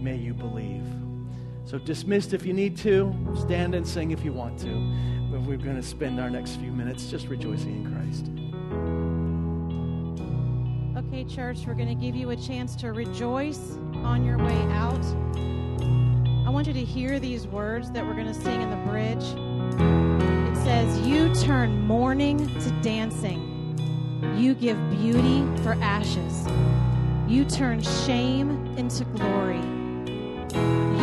May you believe. So, dismissed if you need to, stand and sing if you want to. But we're going to spend our next few minutes just rejoicing in Christ. Okay, church, we're going to give you a chance to rejoice on your way out. I want you to hear these words that we're going to sing in the bridge. Says, You turn mourning to dancing, you give beauty for ashes, you turn shame into glory,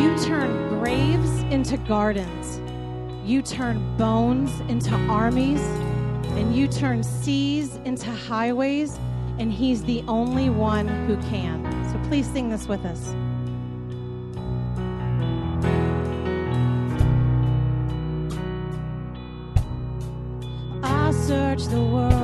you turn graves into gardens, you turn bones into armies, and you turn seas into highways and He's the only one who can. So please sing this with us. The world,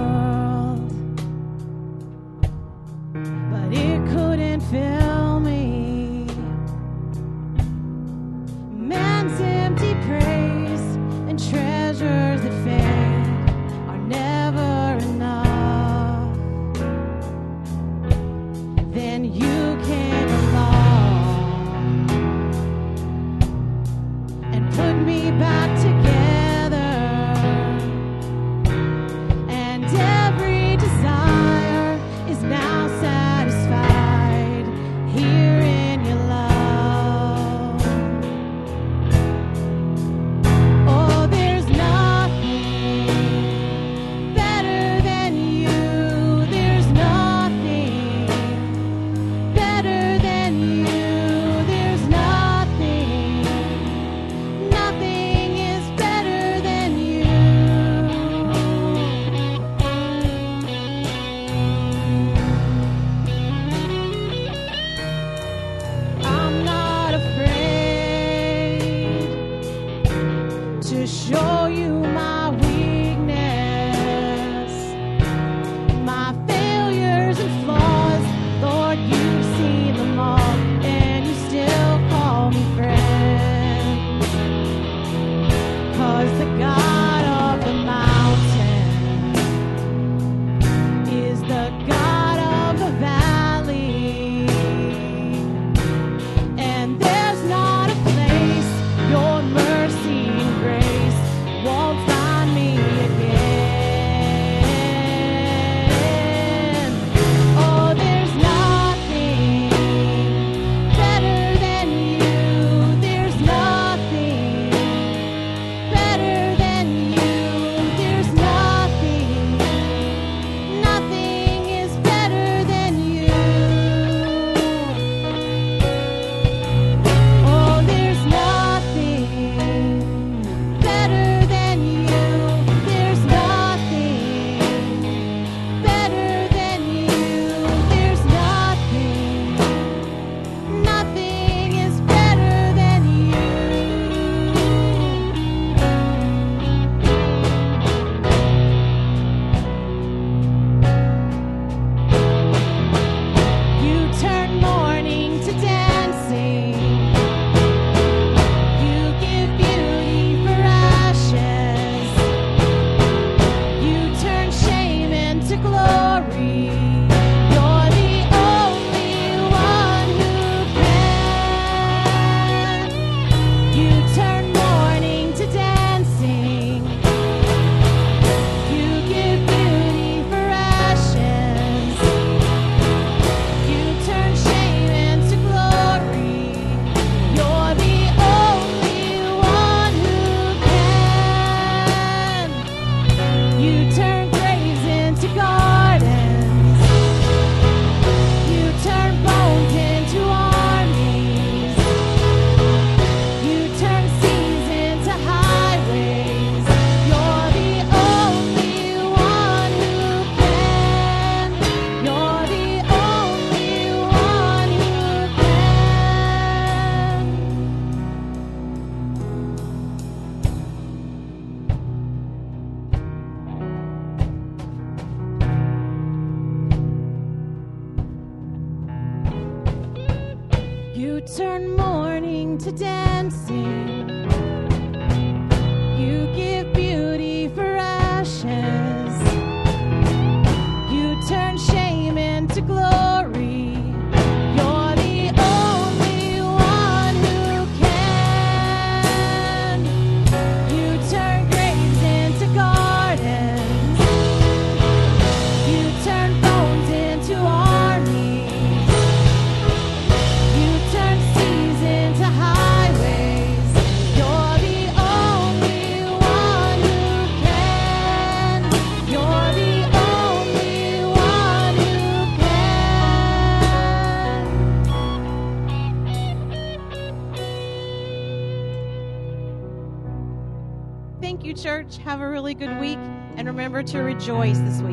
to rejoice this.